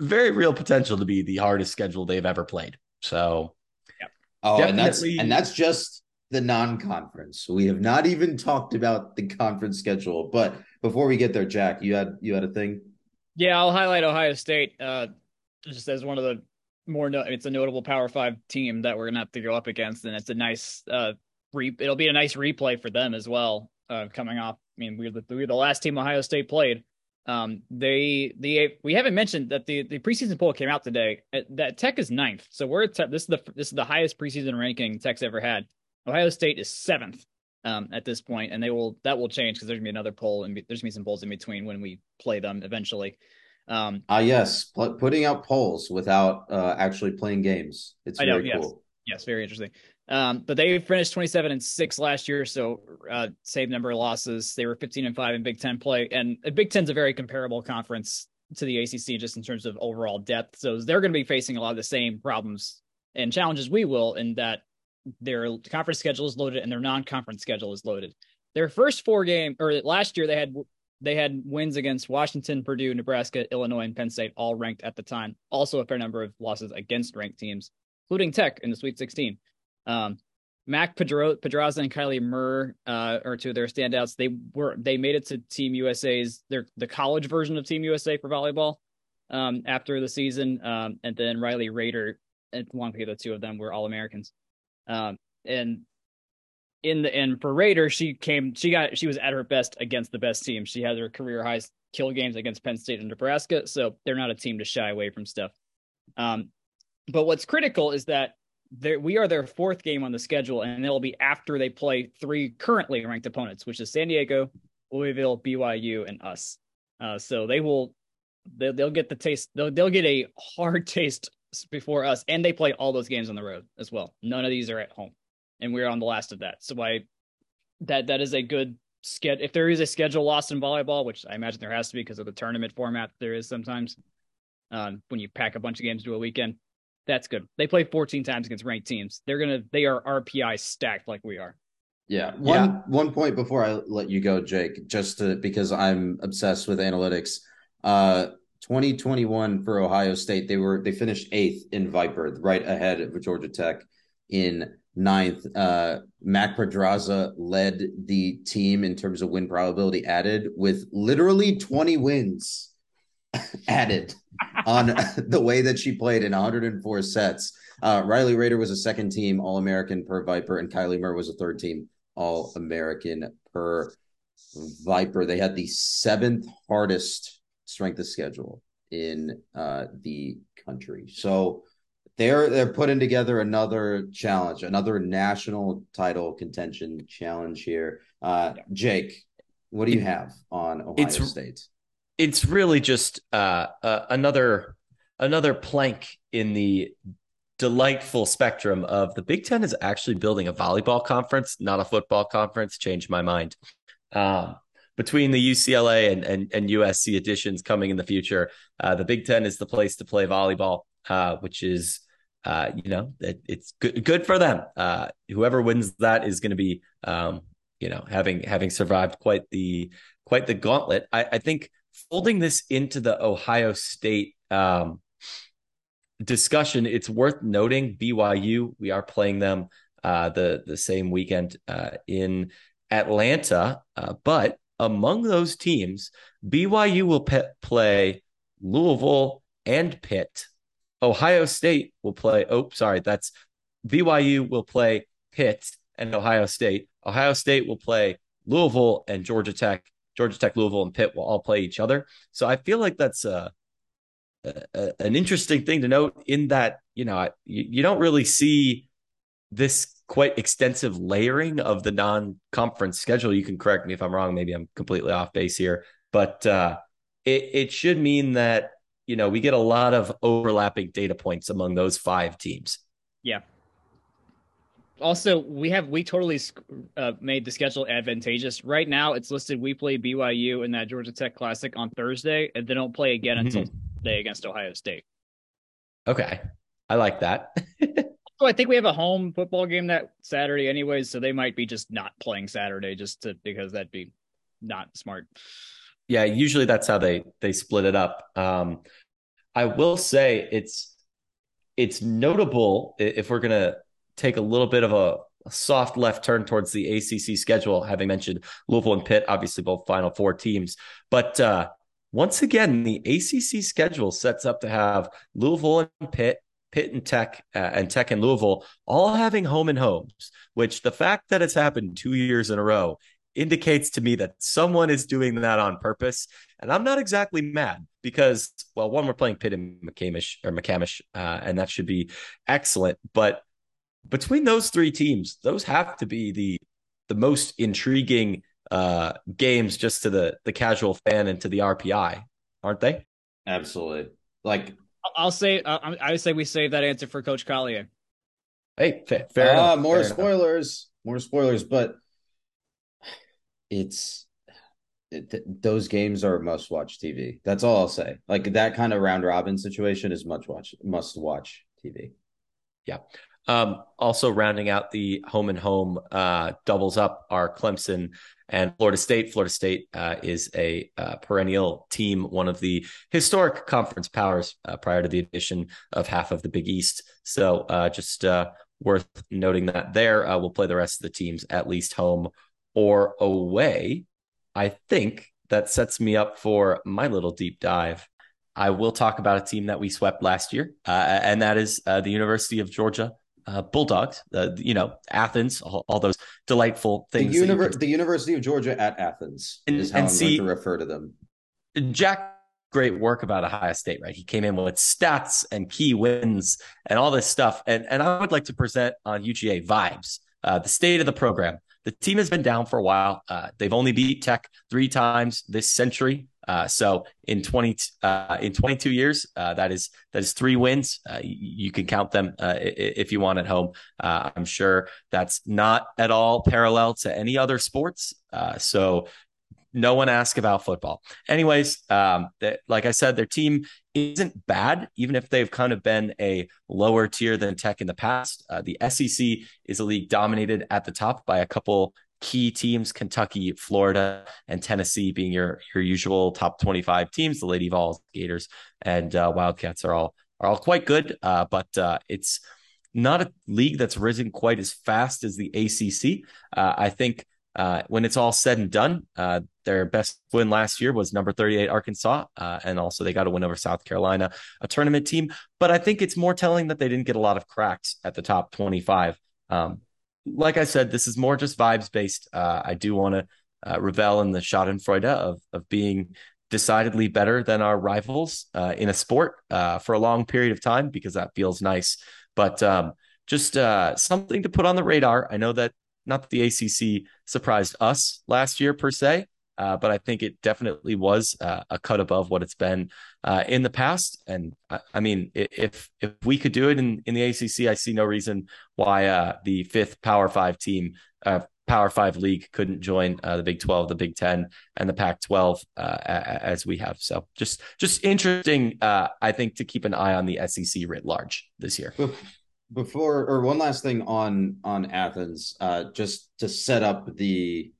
very real potential to be the hardest schedule they've ever played. So, yep. oh, and that's and that's just the non-conference. We have not even talked about the conference schedule. But before we get there, Jack, you had you had a thing. Yeah, I'll highlight Ohio State uh, just as one of the more no, it's a notable Power Five team that we're gonna have to go up against, and it's a nice uh re- it'll be a nice replay for them as well. Uh, coming off, I mean, we're the, we're the last team Ohio State played. Um, they the we haven't mentioned that the the preseason poll came out today. Uh, that Tech is ninth, so we're te- this is the this is the highest preseason ranking Tech's ever had. Ohio State is seventh. um, at this point, and they will that will change because there's gonna be another poll and there's gonna be some polls in between when we play them eventually. Um, uh, yes, P- putting out polls without uh, actually playing games. It's very know, cool. Yes. yes, very interesting. Um, but they finished 27 and six last year, so uh, same number of losses. They were 15 and five in Big Ten play, and Big Ten's a very comparable conference to the ACC just in terms of overall depth. So they're going to be facing a lot of the same problems and challenges we will, in that their conference schedule is loaded and their non-conference schedule is loaded. Their first four game or last year they had they had wins against Washington, Purdue, Nebraska, Illinois, and Penn State, all ranked at the time. Also, a fair number of losses against ranked teams, including Tech in the Sweet 16. Um, Mac Pedro, Podraza and Kylie Murr uh, are two of their standouts. They were they made it to Team USA's their the college version of Team USA for volleyball um, after the season, um, and then Rylee Rader and of the two of them were All Americans. Um, and in the end for Rader, she came, she got, she was at her best against the best team. She had her career highest kill games against Penn State and Nebraska, so they're not a team to shy away from stuff. Um, but what's critical is that we are their fourth game on the schedule, and it'll be after they play three currently ranked opponents, which is San Diego, Louisville, BYU, and us. Uh, so they will they'll, they'll get the taste. They'll they'll get a hard taste before us, and they play all those games on the road as well. None of these are at home, and we're on the last of that. So I that that is a good schedule. If there is a schedule lost in volleyball, which I imagine there has to be because of the tournament format, there is sometimes um, when you pack a bunch of games to a weekend. That's good. They play 14 times against ranked teams. They're gonna they are RPI stacked like we are. Yeah. One yeah. one point before I let you go, Jake, just to because I'm obsessed with analytics. Uh 2021 for Ohio State, they were they finished eighth in Viper, right ahead of Georgia Tech in ninth. Uh, Mac Podraza led the team in terms of win probability added with literally 20 wins added on the way that she played in 104 sets. Uh, Rylee Rader was a second team All American per Viper, and Kylie Murr was a third team All American per Viper. They had the seventh hardest strength of schedule in uh, the country. So they're they're putting together another challenge, another national title contention challenge here. Uh, Jake, what do you have on Ohio it's, State? It's really just uh, uh, another another plank in the delightful spectrum of the Big Ten is actually building a volleyball conference, not a football conference. Changed my mind. Um, between the UCLA and, and, and USC additions coming in the future, uh, the Big Ten is the place to play volleyball, uh, which is, uh, you know, it, it's good, good for them. Uh, whoever wins that is going to be, um, you know, having having survived quite the quite the gauntlet. I, I think folding this into the Ohio State um, discussion, it's worth noting BYU. We are playing them uh, the the same weekend uh, in Atlanta, but among those teams, BYU will pe- play Louisville and Pitt. Ohio State will play. Oh, sorry, that's BYU will play Pitt and Ohio State. Ohio State will play Louisville and Georgia Tech. Georgia Tech, Louisville, and Pitt will all play each other. So I feel like that's a, a an interesting thing to note. In that you know you, you don't really see this quite extensive layering of the non-conference schedule. You can correct me if I'm wrong. Maybe I'm completely off base here, but uh, it it should mean that you know we get a lot of overlapping data points among those five teams. Yeah. Also, we have we totally uh, made the schedule advantageous. Right now, it's listed we play BYU in that Georgia Tech Classic on Thursday, and they don't play again mm-hmm. until they against Ohio State. Okay, I like that. So I think we have a home football game that Saturday, anyways. So they might be just not playing Saturday, just to because that'd be not smart. Yeah, usually that's how they they split it up. Um, I will say it's it's notable if we're gonna take a little bit of a, a soft left turn towards the ACC schedule, having mentioned Louisville and Pitt, obviously both Final Four teams, but uh, once again, the ACC schedule sets up to have Louisville and Pitt Pitt and Tech uh, and Tech and Louisville all having home and homes, which the fact that it's happened two years in a row indicates to me that someone is doing that on purpose. And I'm not exactly mad because, well, one, we're playing Pitt and McCamish or McCamish, uh, and that should be excellent. But between those three teams, those have to be the the most intriguing uh, games just to the the casual fan and to the RPI, aren't they? Absolutely. Like I'll say, uh, I would say we save that answer for Coach Collier. Hey, fair, fair uh, enough. More fair spoilers, enough. more spoilers, but it's it, those games are must watch TV. That's all I'll say. Like that kind of round robin situation is much watch must watch TV. Yeah. Um, also rounding out the home and home uh, doubles up are Clemson and Florida State. Florida State uh, is a uh, perennial team, one of the historic conference powers uh, prior to the addition of half of the Big East. So uh, just uh, worth noting that there. we'll play the rest of the teams at least home or away. I think that sets me up for my little deep dive. I will talk about a team that we swept last year, and that is the University of Georgia uh, Bulldogs, uh, you know, Athens, all, all those delightful things. The, univer- can... the, University of Georgia at Athens and, is how I'm see, going to refer to them. Jack, great work about Ohio State, right? He came in with stats and key wins and all this stuff. And, and I would like to present on UGA vibes, uh, the state of the program. The team has been down for a while. Uh, they've only beat Tech three times this century. Uh, so in 20 uh, in 22 years, uh, that is that is three wins. Uh, you, can count them uh, if you want at home. I'm sure that's not at all parallel to any other sports. so no one asked about football. Anyways, um, like I said, their team isn't bad, even if they've kind of been a lower tier than Tech in the past. the SEC is a league dominated at the top by a couple key teams Kentucky, Florida, and Tennessee being your your usual top 25 teams. The Lady Vols, Gators, and uh, Wildcats are all are all quite good, uh, but uh, it's not a league that's risen quite as fast as the ACC. Uh, I think uh, when it's all said and done, uh, their best win last year was number 38 Arkansas, and also they got a win over South Carolina, a tournament team. But I think it's more telling that they didn't get a lot of cracks at the top 25. Um, like I said, this is more just vibes based. Uh, I do want to uh, revel in the Schadenfreude of of being decidedly better than our rivals uh, in a sport uh, for a long period of time because that feels nice. But um, just uh, something to put on the radar. I know that not that the ACC surprised us last year per se, uh, but I think it definitely was uh, a cut above what it's been uh, in the past. And I, I, mean, if if we could do it in, in the ACC, I see no reason why uh, the fifth Power Five team, uh, Power Five league, couldn't join uh, the Big Twelve, the Big Ten, and the Pac twelve as we have. So just just interesting, I think, to keep an eye on the SEC writ large this year. Before or one last thing on on Athens, uh, just to set up the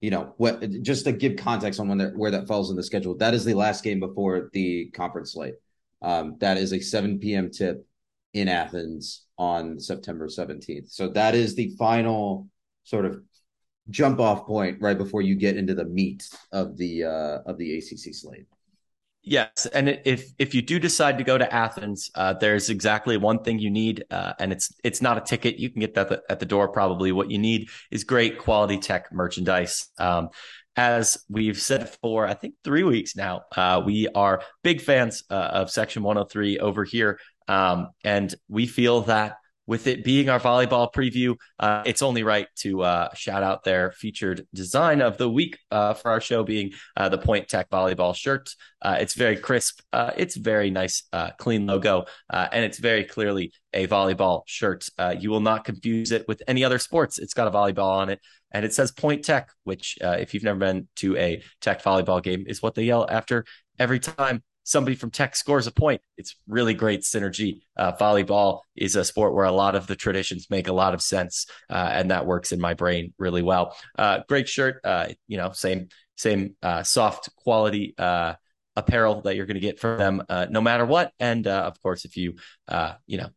you know what just to give context on when that where that falls in the schedule that is the last game before the conference slate. Um, that is a 7 p.m tip in athens on september 17th so that is the final sort of jump off point right before you get into the meat of the uh of the acc slate Yes, and if if you do decide to go to Athens, uh, there's exactly one thing you need, uh, and it's it's not a ticket. You can get that at the door. Probably what you need is great quality tech merchandise. Um, as we've said for I think three weeks now, uh, we are big fans uh, of Section 103 over here, um, and we feel that with it being our volleyball preview, uh, it's only right to uh, shout out their featured design of the week uh, for our show being uh, the Point Tech volleyball shirt. Uh, it's very crisp. Uh, it's very nice, clean logo, and it's very clearly a volleyball shirt. you will not confuse it with any other sports. It's got a volleyball on it, and it says Point Tech, which, if you've never been to a Tech volleyball game, is what they yell after every time somebody from tech scores a point. It's really great synergy. Uh, volleyball is a sport where a lot of the traditions make a lot of sense, uh, and that works in my brain really well. Uh, great shirt, uh, you know, same same uh, soft quality uh, apparel that you're going to get from them, no matter what. And of course, if you you know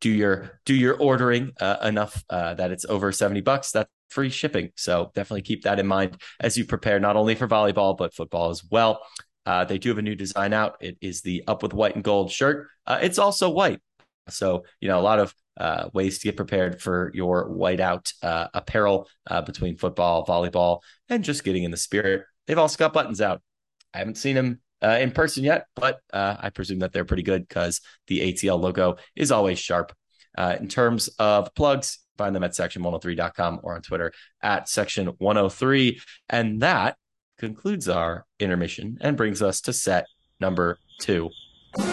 do your do your ordering enough that it's over seventy bucks, that's free shipping. So definitely keep that in mind as you prepare not only for volleyball but football as well. Uh, they do have a new design out. It is the up with white and gold shirt. Uh, it's also white. So, you know, a lot of uh, ways to get prepared for your whiteout uh, apparel uh, between football, volleyball, and just getting in the spirit. They've also got buttons out. I haven't seen them uh, in person yet, but I presume that they're pretty good because the ATL logo is always sharp. in terms of plugs, Find them at section103.com or on Twitter at section103. And that concludes our intermission and brings us to set number two. All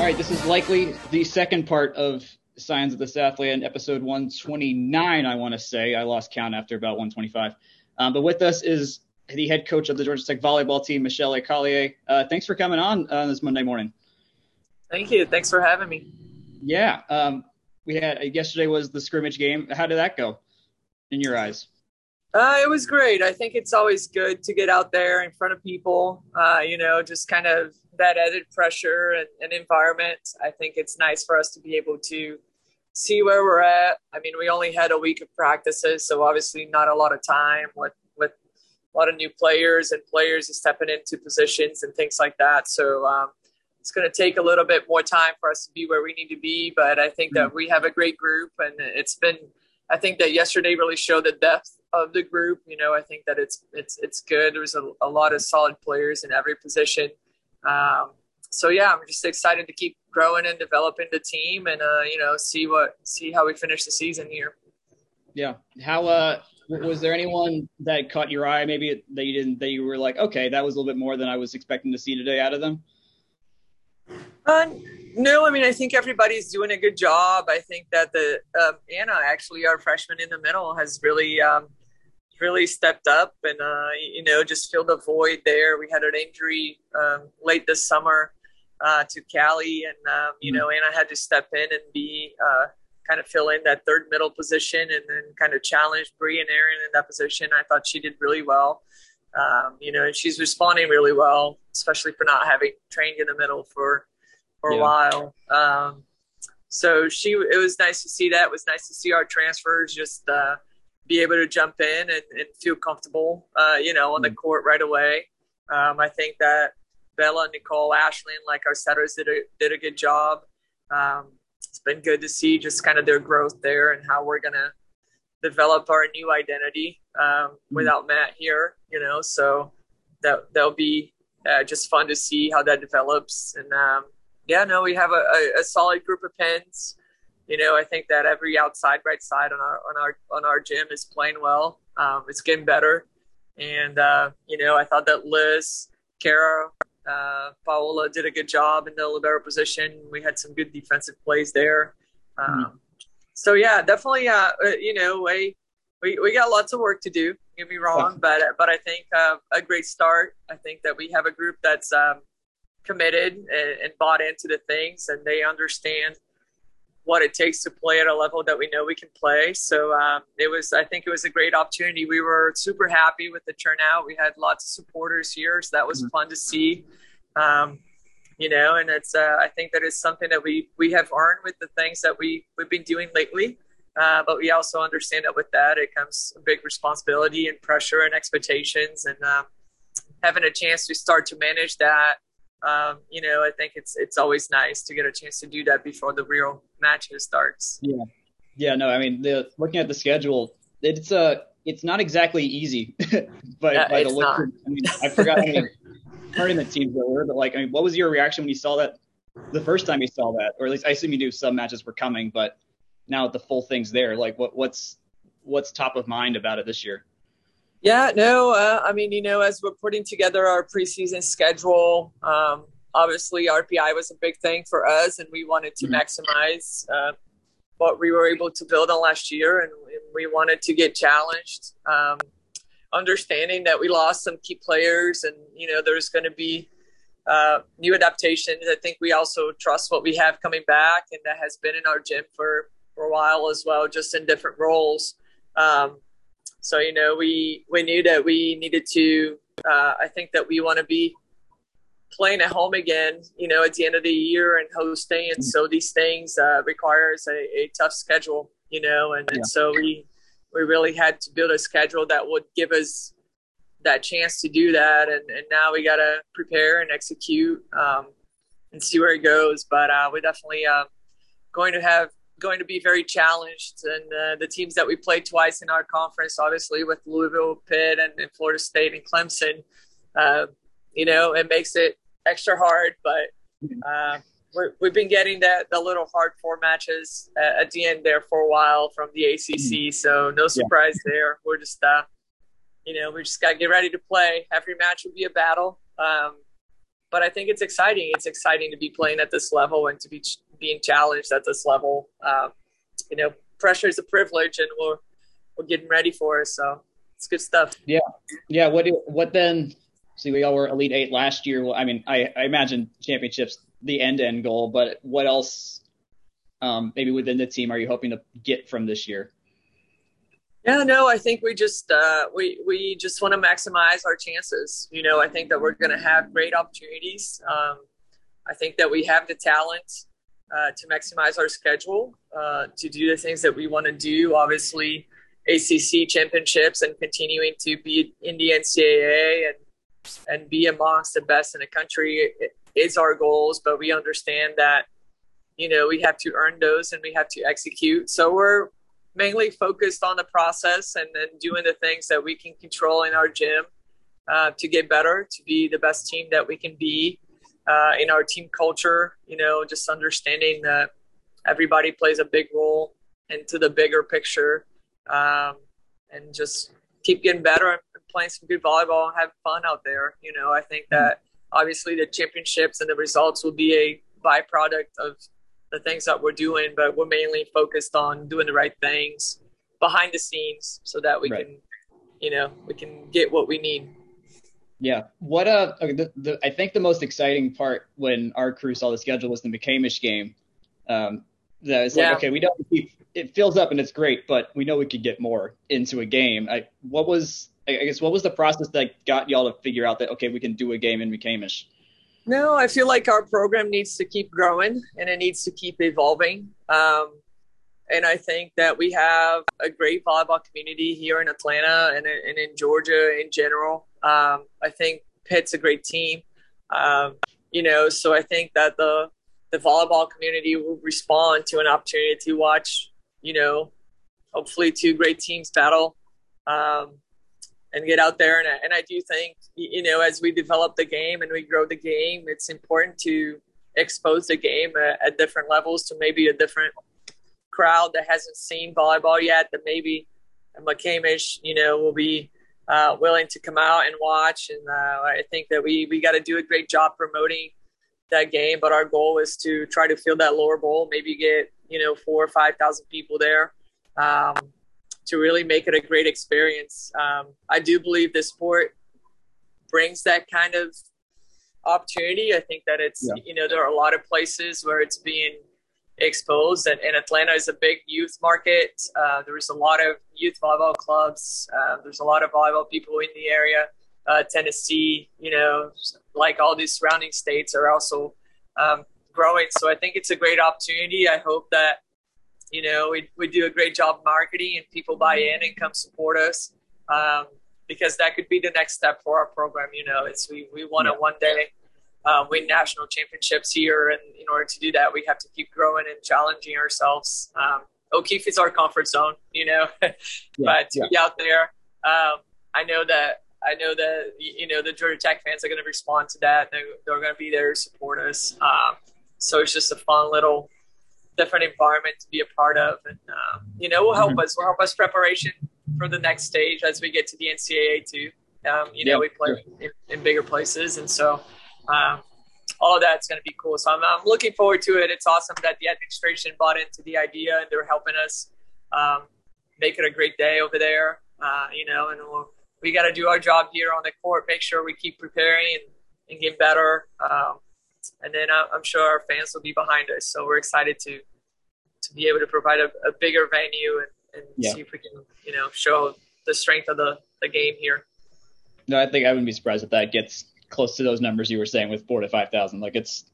right, this is likely the second part of Signs of the Southland, episode 129, I want to say. I lost count after about 125. Um, but with us is the head coach of the Georgia Tech volleyball team, Michelle Collier. Uh, thanks for coming on uh, this Monday morning. Thank you. Thanks for having me. Yeah. Um, we had uh, yesterday was the scrimmage game. How did that go in your eyes? Uh, it was great. I think it's always good to get out there in front of people. Uh, you know, just kind of that added pressure and, and, environment. I think it's nice for us to be able to see where we're at. I mean, we only had a week of practices, so obviously not a lot of time with with a lot of new players and players stepping into positions and things like that. So um, it's going to take a little bit more time for us to be where we need to be. But I think that mm-hmm. we have a great group, and it's been. I think that yesterday really showed the depth of the group. You know, I think that it's it's it's good. There's a, a lot of solid players in every position. Um, so yeah, I'm just excited to keep growing and developing the team, and uh, you know, see what see how we finish the season here. Yeah. How uh was there anyone that caught your eye? Maybe that you didn't that you were like, okay, that was a little bit more than I was expecting to see today out of them. Uh, no, I mean I think everybody's doing a good job. I think that the um, Anna, actually, our freshman in the middle, has really um, really stepped up and uh, you know just filled a void there. We had an injury um, late this summer uh, to Callie, and um, you mm-hmm. know Anna had to step in and be uh, kind of fill in that third middle position, and then kind of challenge Bree and Erin in that position. I thought she did really well. Um, you know, and she's responding really well, especially for not having trained in the middle for for yeah. a while. Um, so she, it was nice to see that. It was nice to see our transfers just uh, be able to jump in and, and feel comfortable, uh, you know, on the mm. court right away. Um, I think that Bella, Nicole, Ashley, and like our setters did a, did a good job. Um, it's been good to see just kind of their growth there and how we're going to develop our new identity um, mm. without Matt here, you know, so that, that'll be uh, just fun to see how that develops. And um, yeah, no, we have a, a, a solid group of pins you know, I think that every outside right side on our on our on our gym is playing well. Um, it's getting better, and uh, you know, I thought that Liz, Kara, uh, Paola did a good job in the libero position. We had some good defensive plays there. Um, mm-hmm. So yeah, definitely. Uh, uh, you know, we, we we got lots of work to do. Get me wrong, but but I think uh, a great start. I think that we have a group that's um, committed and, and bought into the things, and they understand what it takes to play at a level that we know we can play. So um, it was, I think it was a great opportunity. We were super happy with the turnout. We had lots of supporters here, so that was mm-hmm. fun to see. Um, you know, and it's, uh, I think that is something that we we have earned with the things that we we've been doing lately. Uh, but we also understand that with that, it comes a big responsibility and pressure and expectations, and um, having a chance to start to manage that um, you know, I think it's it's always nice to get a chance to do that before the real matches starts. Yeah, yeah. No, I mean, the looking at the schedule, it's a uh, it's not exactly easy, but yeah, by the look, I mean, I forgot how many tournament teams there were, but like, I mean, what was your reaction when you saw that the first time you saw that, or at least I assume you knew some matches were coming, but now the full thing's there. Like, what what's what's top of mind about it this year? Yeah, no, uh, I mean, you know, as we're putting together our preseason schedule, um, obviously RPI was a big thing for us, and we wanted to mm-hmm. maximize uh, what we were able to build on last year, and, and we wanted to get challenged. Um, understanding that we lost some key players, and you know, there's going to be uh, new adaptations. I think we also trust what we have coming back, and that has been in our gym for for a while as well, just in different roles. Um, so you know, we we knew that we needed to. Uh, I think that we want to be playing at home again. You know, at the end of the year and hosting, and so these things uh, requires a, a, tough schedule. You know, and, yeah. and so we we really had to build a schedule that would give us that chance to do that. And, and now we got to prepare and execute um, and see where it goes. But uh, we're definitely uh, going to have going to be very challenged. And uh, the teams that we played twice in our conference, obviously with Louisville, Pitt, and, and Florida State and Clemson, uh, you know, it makes it extra hard. But uh, we have been getting that the little hard four matches at, at, the end there for a while from the ACC. Mm-hmm. So no surprise yeah. there. We're just, uh, you know, we just got to get ready to play. Every match will be a battle. Um, but I think it's exciting. It's exciting to be playing at this level and to be being challenged at this level. Um, you know, pressure is a privilege, and we're we're getting ready for it. So it's good stuff. Yeah, yeah. What do, what then? See, we all were Elite Eight last year. Well, I mean, I, I imagine championships the end end goal, but what else? Um, maybe within the team, are you hoping to get from this year? Yeah, no, I think we just uh, we we just want to maximize our chances. You know, I think that we're going to have great opportunities. Um, I think that we have the talent uh, to maximize our schedule, uh, to do the things that we want to do. Obviously, ACC championships and continuing to be in the NCAA and and be amongst the best in the country is our goals. But we understand that you know we have to earn those and we have to execute. So we're mainly focused on the process and then doing the things that we can control in our gym uh, to get better, to be the best team that we can be uh, in our team culture. You know, just understanding that everybody plays a big role into the bigger picture, um, and just keep getting better and playing some good volleyball and have fun out there. You know, I think that obviously the championships and the results will be a byproduct of the things that we're doing, but we're mainly focused on doing the right things behind the scenes so that we right. can, you know, we can get what we need. Yeah. What uh, the, the, I think the most exciting part when our crew saw the schedule was the McCamish game. Um, that was yeah. like, okay, we don't keep it fills up and it's great, but we know we could get more into a game. I, what was, I guess, what was the process that got y'all to figure out that okay, we can do a game in McCamish? No, I feel like our program needs to keep growing and it needs to keep evolving. Um, and I think that we have a great volleyball community here in Atlanta and, and in Georgia in general. Um, I think Pitt's a great team, um, you know, so I think that the the volleyball community will respond to an opportunity to watch, you know, hopefully two great teams battle. Um, and get out there. And I, and I do think, you know, as we develop the game and we grow the game, it's important to expose the game at, at different levels to maybe a different crowd that hasn't seen volleyball yet, that maybe McCamish, you know, will be uh, willing to come out and watch. And uh, I think that we, we got to do a great job promoting that game. But our goal is to try to fill that lower bowl, maybe get, you know, four or 5,000 people there. Um, to really make it a great experience. Um, I do believe this sport brings that kind of opportunity. I think that it's, yeah. you know, there are a lot of places where it's being exposed, and, and Atlanta is a big youth market. Uh, there's a lot of youth volleyball clubs, uh, there's a lot of volleyball people in the area. Uh, Tennessee, you know, like all these surrounding states are also um, growing. So I think it's a great opportunity. I hope that you know, we, we do a great job marketing and people buy in and come support us um, because that could be the next step for our program. You know, it's we, we want to yeah. one day uh, win national championships here. And in order to do that, we have to keep growing and challenging ourselves. Um, O'Keefe is our comfort zone, you know, yeah, but to yeah. be out there, um, I know that I know that you know the Georgia Tech fans are going to respond to that. They're, they're going to be there to support us. Um, so it's just a fun little different environment to be a part of, and uh, you know, will help mm-hmm. us will help us preparation for the next stage as we get to the NCAA too. Um, you know, we play in, in, bigger places, and so um, all of that's going to be cool. So I'm, I'm, looking forward to it. It's awesome that the administration bought into the idea and they're helping us um, make it a great day over there. Uh, you know, and we'll, we got to do our job here on the court, make sure we keep preparing and, and get better. Um, and then uh, I'm sure our fans will be behind us. So we're excited to to be able to provide a, a bigger venue and, and yeah. see if we can, you know, show the strength of the, the game here. No, I think I wouldn't be surprised if that gets close to those numbers you were saying with four to five thousand. Like it's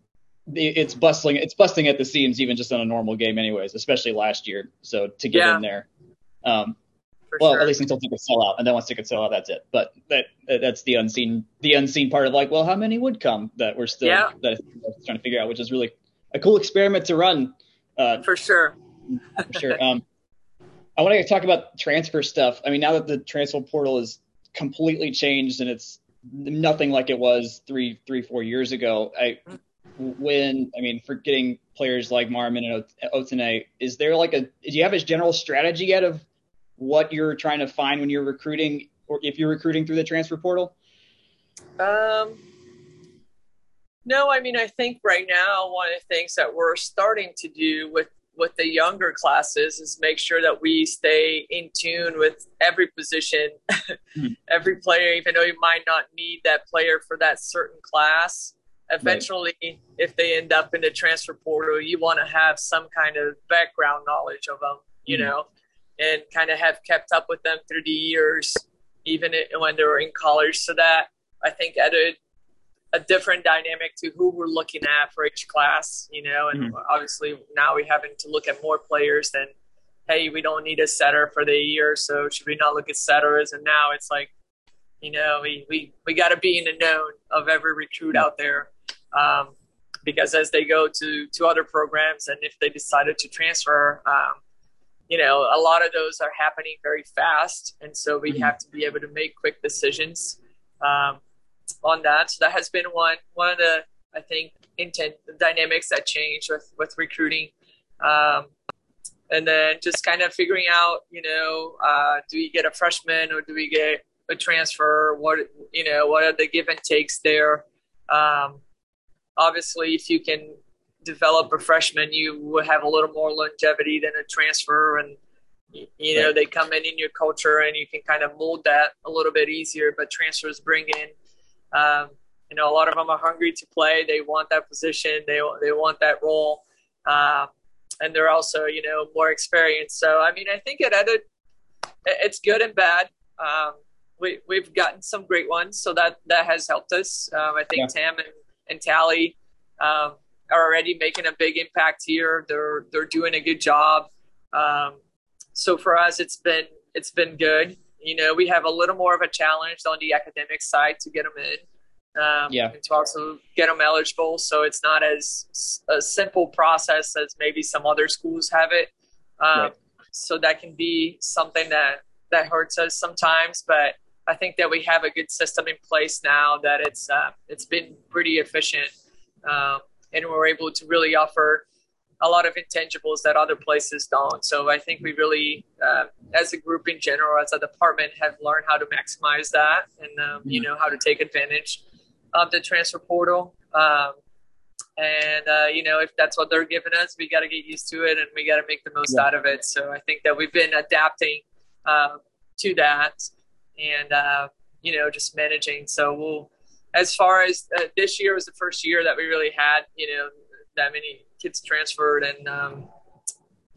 it's bustling it's busting at the seams even just on a normal game anyways, especially last year. So to get yeah. in there. Um, well, sure. at least until tickets sell out, and then once tickets sell out, that's it. But that that's the unseen the unseen part of like, well, how many would come that we're still yeah. that trying to figure out, which is really a cool experiment to run. Uh, for sure. for sure. Um, I want to talk about transfer stuff. I mean, now that the transfer portal is completely changed and it's nothing like it was three, three, four years ago. I when I mean, for getting players like Marmon and Otene, is there like a do you have a general strategy yet of what you're trying to find when you're recruiting, or if you're recruiting through the transfer portal? Um, no, I mean, I think right now one of the things that we're starting to do with with the younger classes is make sure that we stay in tune with every position, mm-hmm. every player, even though you might not need that player for that certain class. Eventually, right. if they end up in the transfer portal, you want to have some kind of background knowledge of them, you mm-hmm. know, and kind of have kept up with them through the years, even when they were in college. So that I think added a different dynamic to who we're looking at for each class, you know, and mm-hmm. obviously now we having to look at more players than, hey, we don't need a setter for the year, so should we not look at setters? And now it's like, you know, we we, we got to be in the known of every recruit out there, um, because as they go to to other programs and if they decided to transfer, um, you know, a lot of those are happening very fast, and so we mm-hmm. have to be able to make quick decisions. Um, on that. So that has been one one of the I think intent dynamics that changed with with recruiting. Um, and then just kind of figuring out, you know, uh, do we get a freshman or do we get a transfer? What you know, what are the give and takes there? Um, obviously, if you can develop a freshman, you will have a little more longevity than a transfer, and you know they come in in your culture, and you can kind of mold that a little bit easier. But transfers bring in um, you know, a lot of them are hungry to play. They want that position. They they want that role, um, and they're also you know more experienced. So I mean, I think it added. It's good and bad. Um, we we've gotten some great ones, so that that has helped us. Um, I think yeah. Tam and and Tally um, are already making a big impact here. They're they're doing a good job. Um, so for us, it's been it's been good. You know, we have a little more of a challenge on the academic side to get them in. Um, yeah. And to also get them eligible. So it's not as a simple process as maybe some other schools have it. Um, right. So that can be something that, that hurts us sometimes. But I think that we have a good system in place now that it's, uh, it's been pretty efficient. Um, and we're able to really offer a lot of intangibles that other places don't. So I think we really, uh, as a group in general, as a department, have learned how to maximize that and um, you know how to take advantage of the transfer portal. Um, and uh, you know, if that's what they're giving us, we got to get used to it and we got to make the most yeah. out of it. So I think that we've been adapting uh, to that and uh, you know just managing. So we'll. As far as uh, this year was the first year that we really had, you know, that many kids transferred and um,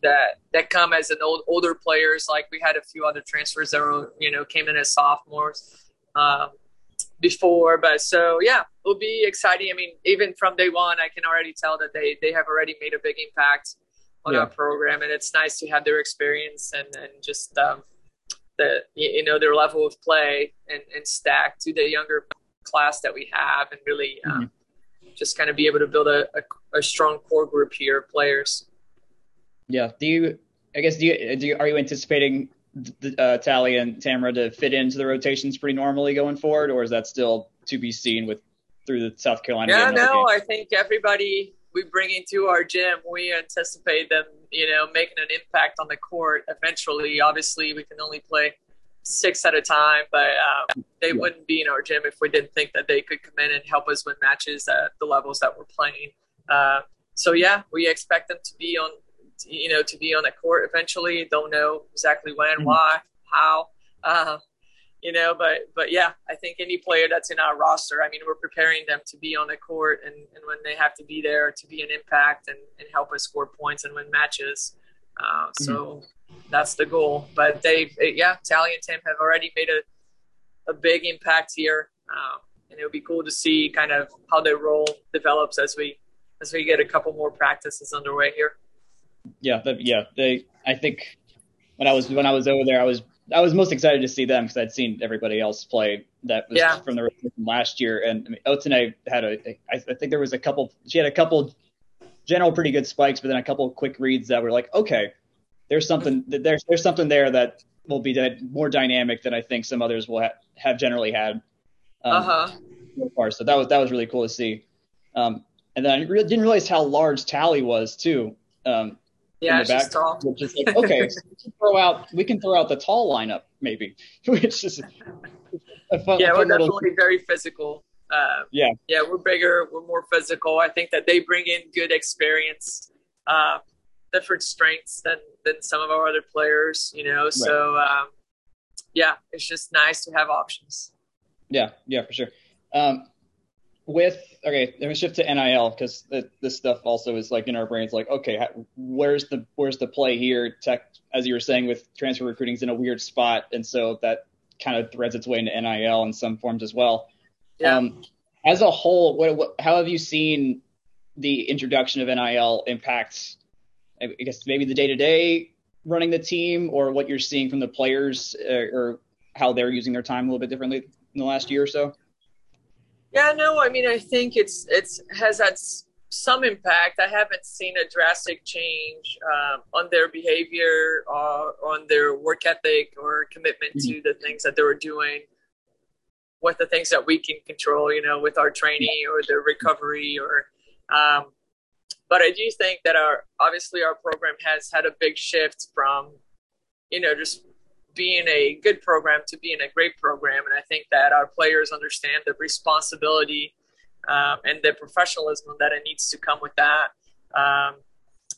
that that come as an old older players. Like we had a few other transfers that were you know came in as sophomores um, before, but so yeah, it'll be exciting. I mean, even from day one, I can already tell that they they have already made a big impact on yeah. our program, and it's nice to have their experience and and just um, the you know their level of play and and stack to the younger class that we have, and really. Um, mm-hmm just kind of be able to build a, a, a strong core group here of players. Yeah. Do you? I guess do you, do you are you anticipating uh, Tally and Tamara to fit into the rotations pretty normally going forward, or is that still to be seen with through the South Carolina? Yeah, no, I think everybody we bring into our gym, we anticipate them, you know, making an impact on the court. Eventually, obviously, we can only play six at a time, but um, they yeah. wouldn't be in our gym if we didn't think that they could come in and help us win matches at the levels that we're playing. Uh, so yeah, we expect them to be on, you know, to be on the court eventually. Don't know exactly when, mm-hmm. why, how, uh, you know, but but yeah, I think any player that's in our roster, I mean, we're preparing them to be on the court and, and when they have to be there to be an impact and, and help us score points and win matches. Uh, so. Mm-hmm that's the goal. But they, yeah, Tally and Tim have already made a, a big impact here, um, and it would be cool to see kind of how their role develops as we as we get a couple more practices underway here. Yeah, the, yeah. They, I think when I was when I was over there, I was I was most excited to see them because I'd seen everybody else play that was yeah. from the from last year. And I mean, Otene had a, I think there was a couple. She had a couple general pretty good spikes, but then a couple quick reads that were like, okay, there's something there's there's something there that will be more dynamic than I think some others will ha- have generally had. Um, uh huh. So far, so that was that was really cool to see. Um, and then I re- didn't realize how large Tally was too. Um, yeah, she's tall. Which is like, okay, so we can throw out we can throw out the tall lineup maybe, which is a fun. Yeah, a fun we're little... definitely very physical. Uh, yeah, yeah, we're bigger, we're more physical. I think that they bring in good experience, uh, different strengths than than some of our other players. You know, right. so um, yeah, it's just nice to have options. Yeah, yeah, for sure. Um, with okay, let me shift to NIL because this stuff also is like in our brains. Like, okay, where's the where's the play here? Tech, as you were saying, with transfer recruiting is in a weird spot, and so that kind of threads its way into NIL in some forms as well. Yeah. Um, as a whole, what, what, how have you seen the introduction of NIL impact? I guess maybe the day to day running the team, or what you're seeing from the players, uh, or how they're using their time a little bit differently in the last year or so. Yeah, no, I mean, I think it's it's has had some impact. I haven't seen a drastic change um, on their behavior or on their work ethic or commitment mm-hmm. to the things that they were doing with the things that we can control, you know, with our training or the recovery or, um, but I do think that our, obviously our program has had a big shift from, you know, just being a good program to being a great program. And I think that our players understand the responsibility um, and the professionalism that it needs to come with that. Um,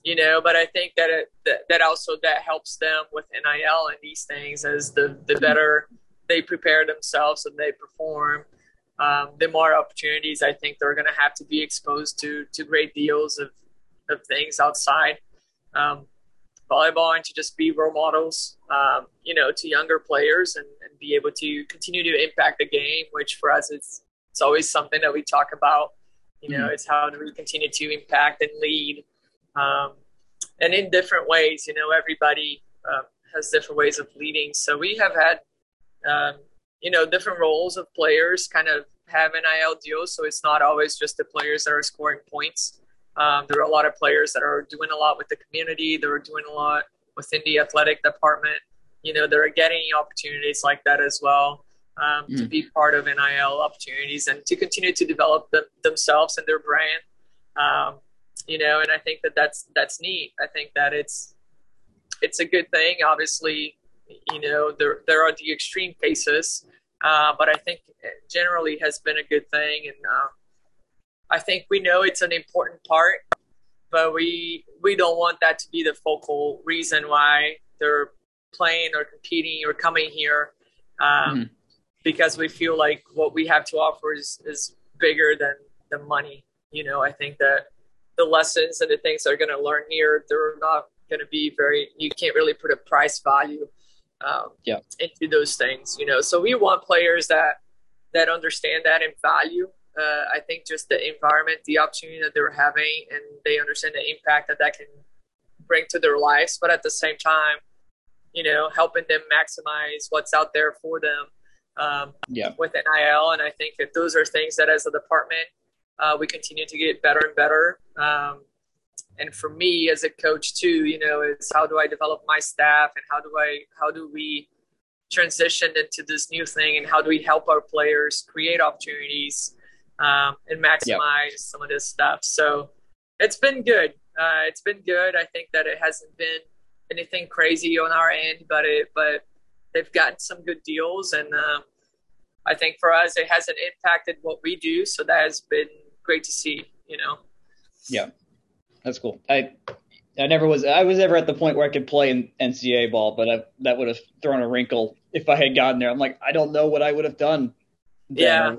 you know, but I think that it, that, that also that helps them with NIL and these things as the the better they prepare themselves and they perform, um, the more opportunities I think they're going to have to be exposed to to great deals of of things outside. Um, volleyball and to just be role models, um, you know, to younger players and, and, be able to continue to impact the game, which for us it's it's always something that we talk about. You know, mm-hmm. it's how do we continue to impact and lead, um, and in different ways. You know, everybody uh, has different ways of leading. So we have had, um, you know, different roles of players kind of have an IL deal, So it's not always just the players that are scoring points. Um, there are a lot of players that are doing a lot with the community. They're doing a lot within the athletic department. You know, they're getting opportunities like that as well um, mm. to be part of NIL opportunities and to continue to develop them, themselves and their brand. Um, you know, and I think that that's that's neat. I think that it's it's a good thing. Obviously, you know, there there are the extreme cases, uh, but I think generally has been a good thing, and uh, I think we know it's an important part, but we we don't want that to be the focal reason why they're playing or competing or coming here. Um, mm because we feel like what we have to offer is, is bigger than the money. You know, I think that the lessons and the things they're going to learn here, they're not going to be very, you can't really put a price value um, yeah. into those things, you know. So we want players that, that understand that and value. Uh, I think just the environment, the opportunity that they're having, and they understand the impact that that can bring to their lives. But at the same time, you know, helping them maximize what's out there for them um, yeah. with NIL. And I think that those are things that as a department, uh, we continue to get better and better. Um, and for me as a coach too, you know, is how do I develop my staff and how do I, how do we transition into this new thing and how do we help our players create opportunities um, and maximize yeah. some of this stuff. So it's been good. Uh, it's been good. I think that it hasn't been anything crazy on our end, but it, but they've gotten some good deals, and um, I think for us it hasn't impacted what we do. So that has been great to see. You know. Yeah, that's cool. I I never was I was ever at the point where I could play in NCAA ball, but I, that would have thrown a wrinkle if I had gotten there. I'm like, I don't know what I would have done. Yeah,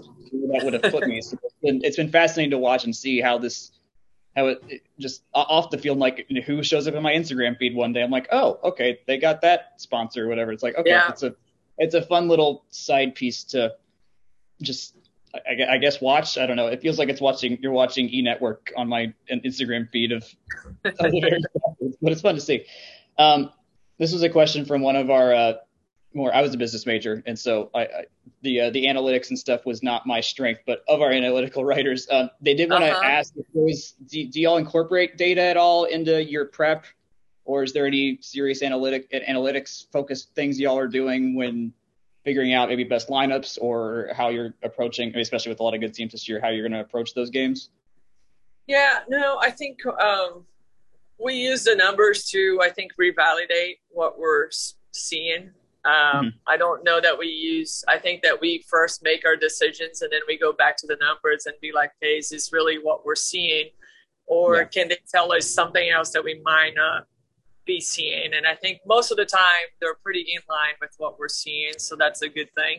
that would have put me. So it's, been, it's been fascinating to watch and see how this how it, it, just off the field, like who shows up in my Instagram feed one day. I'm like, oh, okay, they got that sponsor or whatever. It's like, okay, yeah. it's a it's a fun little side piece to just I, I, guess watch. I don't know. It feels like it's watching you're watching E Network on my Instagram feed of, of but it's fun to see. Um, this was a question from one of our uh, more. I was a business major, and so I, I the uh, the analytics and stuff was not my strength. But of our analytical writers, um, they did want to uh-huh. ask if was, do, do y'all incorporate data at all into your prep, or is there any serious analytic analytics focused things y'all are doing when figuring out maybe best lineups or how you're approaching, especially with a lot of good teams this year, how you're going to approach those games? Yeah, no, I think um, we use the numbers to, I think, revalidate what we're seeing. Um, mm-hmm. I don't know that we use, I think that we first make our decisions and then we go back to the numbers and be like, hey, is this really what we're seeing? Or yeah. can they tell us something else that we might not be seeing? And I think most of the time they're pretty in line with what we're seeing. So that's a good thing.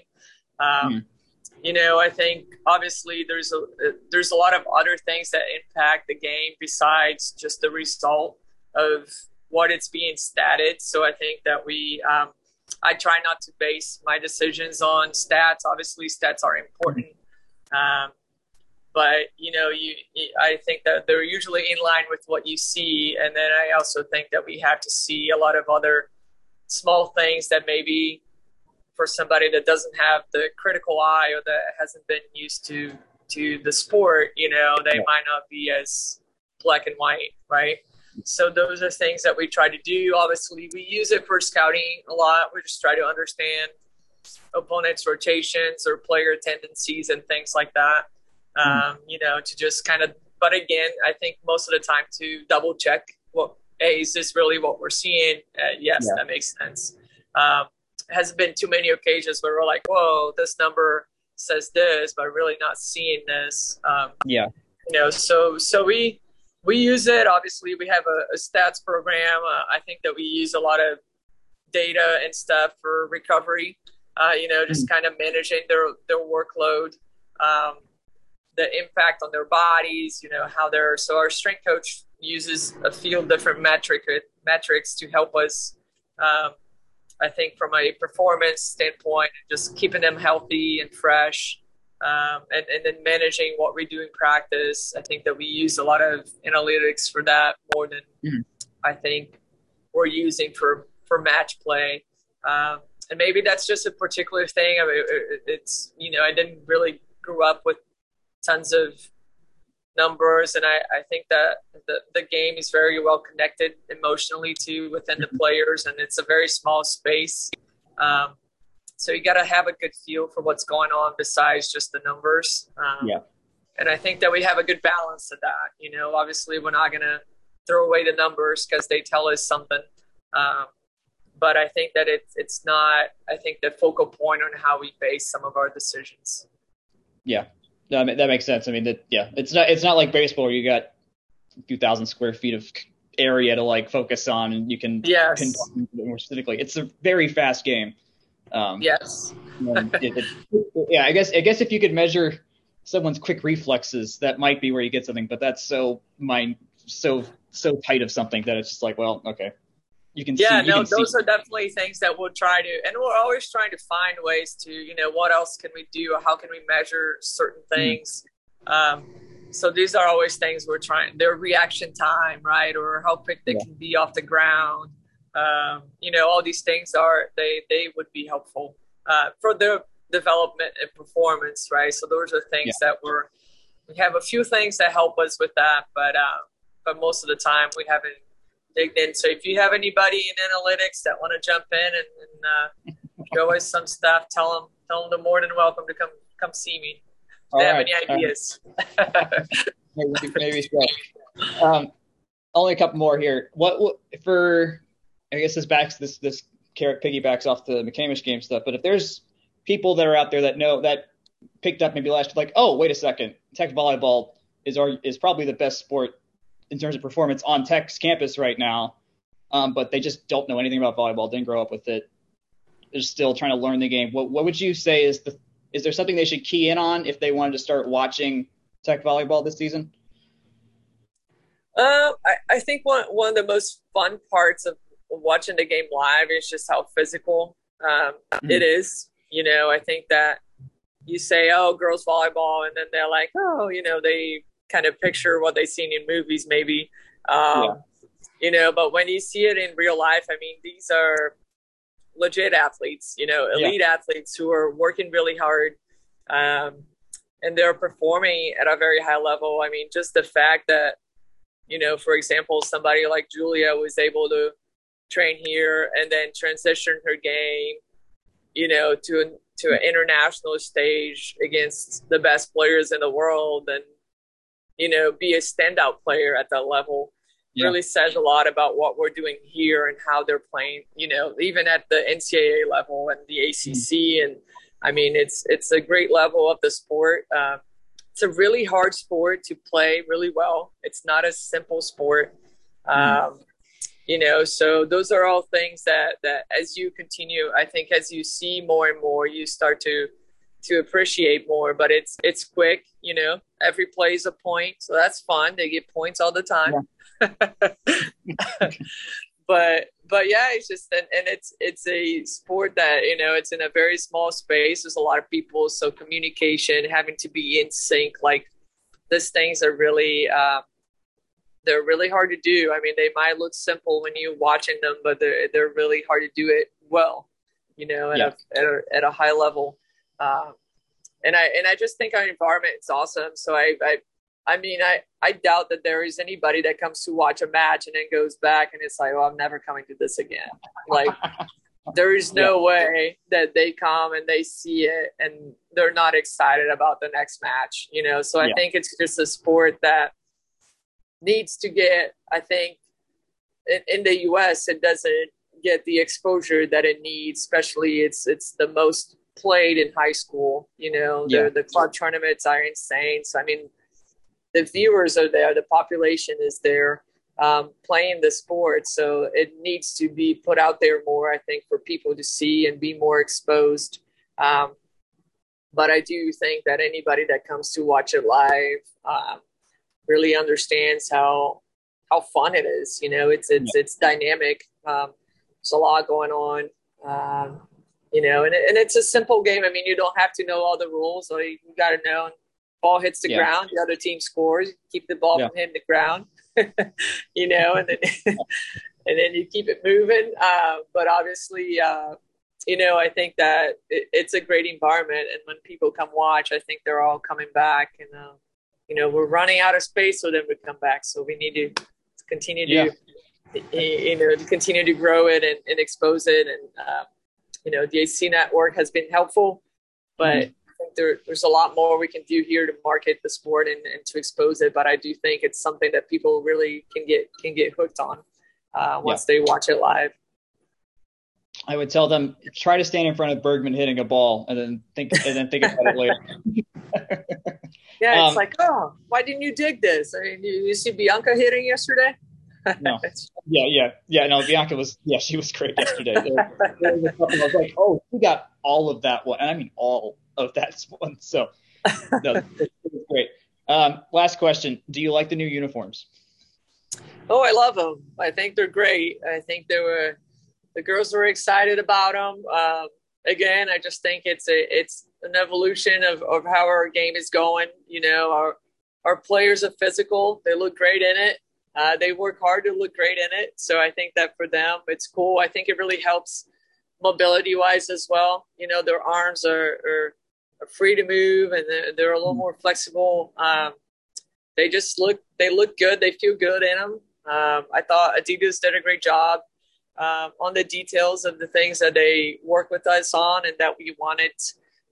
Um, mm-hmm. You know, I think obviously there's a there's a lot of other things that impact the game besides just the result of what it's being statted. So I think that we um, I try not to base my decisions on stats. Obviously, stats are important, um, but you know, you, I think that they're usually in line with what you see, and then I also think that we have to see a lot of other small things that maybe for somebody that doesn't have the critical eye or that hasn't been used to to the sport, you know, they might not be as black and white, right? So those are things that we try to do. Obviously, we use it for scouting a lot. We just try to understand opponents' rotations or player tendencies and things like that. Hmm. Um, you know, to just kind of. But again, I think most of the time to double check what hey, is this really what we're seeing? Uh, yes, yeah. that makes sense. Um, has been too many occasions where we're like, whoa, this number says this, but really not seeing this. Um, yeah. You know, so so we we use it. Obviously, we have a, a stats program. Uh, I think that we use a lot of data and stuff for recovery. Uh, you know, just mm-hmm. kind of managing their their workload, um, the impact on their bodies. You know how they're. So our strength coach uses a few different metric metrics to help us. Um, I think from a performance standpoint, just keeping them healthy and fresh um, and, and then managing what we do in practice. I think that we use a lot of analytics for that more than mm-hmm. I think we're using for, for match play. Um, and maybe that's just a particular thing. I mean, it's, you know, I didn't really grow up with tons of numbers. And I, I think that the, the game is very well connected emotionally to within the mm-hmm. players and it's a very small space. Um, so you got to have a good feel for what's going on besides just the numbers. Um, yeah. And I think that we have a good balance of that. You know, obviously we're not going to throw away the numbers because they tell us something. Um, but I think that it's it's not. I think the focal point on how we base some of our decisions. Yeah, no, that makes sense. I mean, that yeah, it's not it's not like baseball where you got a few thousand square feet of area to like focus on and you can yes. more specifically. It's a very fast game. Um, yes. it, yeah, I guess I guess if you could measure someone's quick reflexes, that might be where you get something. But that's so mind so so tight of something that it's just like, well, okay. You can yeah, see, no, those see. are definitely things that we'll try to, and we're always trying to find ways to, you know, what else can we do? How can we measure certain mm-hmm. things? Mm-hmm. Um, so these are always things we're trying. Their reaction time, right, or how quick they yeah. can be off the ground um, you know, all these things are they they would be helpful uh, for their development and performance, right? So those are things yeah. that we're we have a few things that help us with that, but uh, but most of the time we haven't digged in. So if you have anybody in analytics that want to jump in and, and uh, show us some stuff, tell them tell them they're more than welcome to come come see me. If they right. have any ideas. maybe, maybe so. Um, only a couple more here. What, what for I guess this backs this this carrot piggybacks off the McCamish game stuff. But if there's people that are out there that know that picked up maybe last year, like, oh wait a second, Tech volleyball is our, is probably the best sport in terms of performance on Tech's campus right now. Um, but they just don't know anything about volleyball, didn't grow up with it. They're still trying to learn the game. What what would you say is the is there something they should key in on if they wanted to start watching Tech volleyball this season? Uh, I, I think one one of the most fun parts of watching the game live is just how physical um, mm-hmm. it is. You know, I think that you say, "Oh, girls volleyball," and then they're like, "Oh, you know," they kind of picture what they've seen in movies, maybe. Um, yeah. You know, but when you see it in real life, I mean, these are legit athletes. You know, elite yeah. athletes who are working really hard. Um, and they're performing at a very high level. I mean, just the fact that, you know, for example, somebody like Julia was able to train here and then transition her game, you know, to an, to an international stage against the best players in the world and you know, be a standout player at that level yeah. really says a lot about what we're doing here and how they're playing. You know, even at the NCAA level and the ACC, mm. and I mean, it's it's a great level of the sport. Uh, it's a really hard sport to play really well. It's not a simple sport. Mm. Um, you know, so those are all things that that as you continue, I think as you see more and more, you start to to appreciate more. But it's it's quick, you know. Every play is a point, so that's fun. They get points all the time. Yeah. but but yeah, it's just and, and it's it's a sport that you know it's in a very small space. There's a lot of people, so communication, having to be in sync, like these things are really uh, they're really hard to do. I mean, they might look simple when you're watching them, but they're they're really hard to do it well. You know, at, yeah. a, at, a, at a high level. Uh, and I and I just think our environment is awesome. So I, I I mean, I, I doubt that there is anybody that comes to watch a match and then goes back and it's like, oh, I'm never coming to this again. Like, there is no yeah. way that they come and they see it and they're not excited about the next match, you know? So I yeah. think it's just a sport that needs to get, I think, in, in the US, it doesn't get the exposure that it needs, especially it's, it's the most played in high school, you know, yeah. the, the club tournaments are insane. So, I mean, the viewers are there, the population is there um, playing the sport. So it needs to be put out there more, I think, for people to see and be more exposed. Um, but I do think that anybody that comes to watch it live um, really understands how how fun it is. You know, it's it's yeah. it's dynamic. Um, there's a lot going on. Um, you know, and, and it's a simple game. I mean, you don't have to know all the rules. So you got to know ball hits the yeah. ground, the other team scores. Keep the ball yeah. from hitting the ground, you know, and then and then you keep it moving. Uh, but obviously, uh, you know, I think that it, it's a great environment, and when people come watch, I think they're all coming back, and uh, you know, we're running out of space, so then we come back. So we need to continue to. Yeah. You know, to continue to grow it and, and expose it, and uh, you know, the AC network has been helpful, but mm-hmm there, there's a lot more we can do here to market the sport and, and, to expose it. But I do think it's something that people really can get can get hooked on uh, once yeah. they watch it live. I would tell them try to stand in front of Bergmann hitting a ball and then think and then think about it later. yeah, it's um, like, oh, why didn't you dig this? I mean, you, you see Bianca hitting yesterday. no. Yeah, yeah, yeah. No, Bianca was yeah, she was great yesterday. There, there was I was like, oh, we got all of that one, and I mean all of that one. So no, it's great. Um, last question: Do you like the new uniforms? Oh, I love them. I think they're great. I think they were the girls were excited about them. Um, again, I just think it's a it's an evolution of, of how our game is going. You know, our our players are physical. They look great in it. Uh, they work hard to look great in it. So I think that for them, it's cool. I think it really helps mobility wise as well. You know, their arms are, are are free to move and they're, they're a little hmm. more flexible. Um, they just look they look good. They feel good in them. Um, I thought Adidas did a great job um, on the details of the things that they work with us on and that we wanted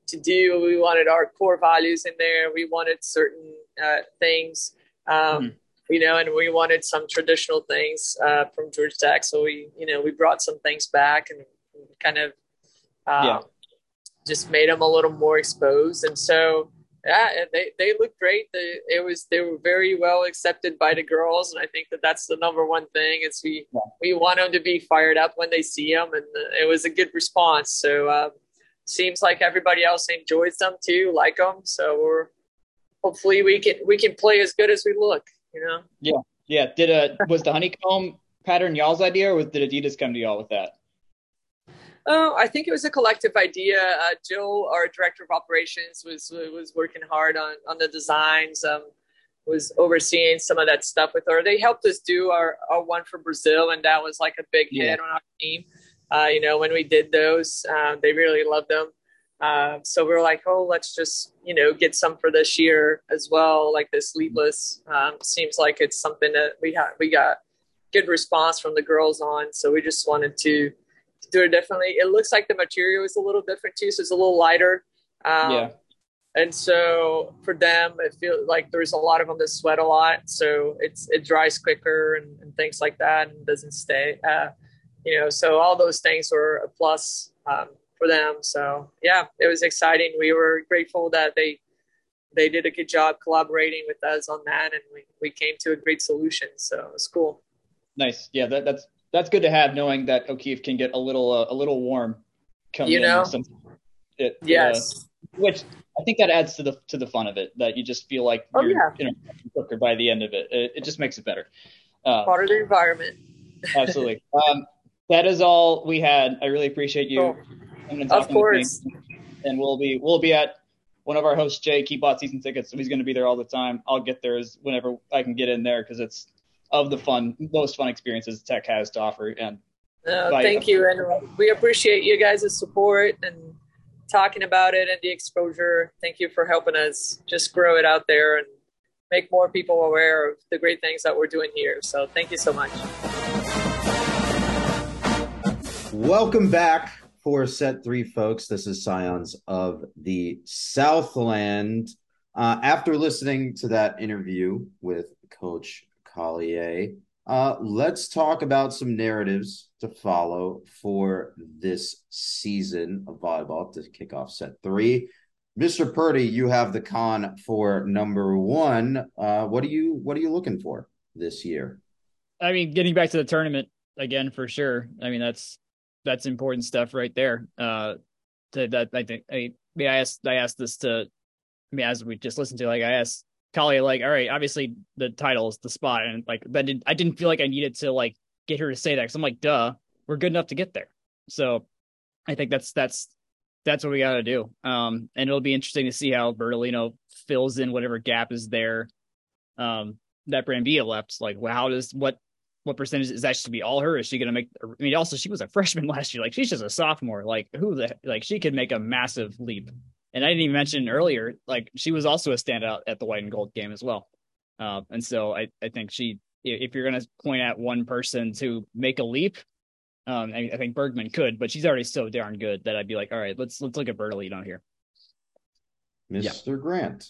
to do. We wanted our core values in there. We wanted certain uh, things, um, mm-hmm. you know, and we wanted some traditional things uh, from Georgia Tech. So we, you know, we brought some things back and kind of uh, yeah just made them a little more exposed. And so, yeah, they, they look great. They, it was they were very well accepted by the girls, and I think that that's the number one thing is we yeah. we want them to be fired up when they see them, and it was a good response. So um, seems like everybody else enjoys them too, like them. So we're hopefully we can we can play as good as we look. You know. Yeah, yeah. Did a uh, was the honeycomb pattern y'all's idea, or did Adidas come to y'all with that? Oh, I think it was a collective idea. Uh, Jill, our director of operations, was was working hard on on the designs. Um, was overseeing some of that stuff with her. They helped us do our, our one for Brazil, and that was like a big hit yeah. on our team. Uh, you know, when we did those, uh, they really loved them. Uh, so we were like, oh, let's just you know get some for this year as well. Like this sleeveless um, seems like it's something that we had we got good response from the girls on. So we just wanted to do it differently. It looks like the material is a little different too, so it's a little lighter. Um, yeah. and so for them, it feels like there's a lot of them that sweat a lot, so it's it dries quicker and, and things like that, and doesn't stay. Uh, you know, so all those things were a plus um, for them. So yeah, it was exciting. We were grateful that they they did a good job collaborating with us on that, and we, we came to a great solution. So it was cool. Nice. Yeah, that, that's that's good to have, knowing that O'Keefe can get a little uh, a little warm. Coming you know. It, uh, yes. Uh, which I think that adds to the to the fun of it. That you just feel like oh, you're yeah. you know, cooker by the end of it. It, it just makes it better. Um, Part of the environment. absolutely. Um, that is all we had. I really appreciate you. Cool. Of course. And we'll be we'll be at one of our hosts, Jake. He bought season tickets, so he's going to be there all the time. I'll get there as whenever I can get in there because it's of the fun, most fun experiences Tech has to offer. And thank you, and we appreciate you guys' support and talking about it and the exposure. Thank you for helping us just grow it out there and make more people aware of the great things that we're doing here. So thank you so much. Welcome back for set three, folks. This is Scions of the Southland. Uh, after listening to that interview with Coach Collier, uh, let's talk about some narratives to follow for this season of volleyball to kick off set three. Mr. Purdy, you have the con for number one. Uh, what are you What are you looking for this year? I mean, getting back to the tournament again for sure. I mean, that's that's important stuff right there. Uh, to, that I think I mean, I asked I asked this to I mean as we just listened to like I asked Collier like all right obviously the title is the spot and like that did I didn't feel like I needed to like get her to say that because I'm like duh we're good enough to get there so I think that's that's that's what we got to do um and it'll be interesting to see how Bertolino fills in whatever gap is there um that Brambilla left like well, how does what what percentage is that to be all her? Is she going to make? I mean, also she was a freshman last year. Like she's just a sophomore. Like who the like she could make a massive leap. And I didn't even mention earlier, like she was also a standout at the white and gold game as well. Uh, and so I I think she if you're going to point at one person to make a leap, um, I, I, think Bergmann could, but she's already so darn good that I'd be like, all right, let's let's look at Bertolino here. Mr. Yeah. Grant.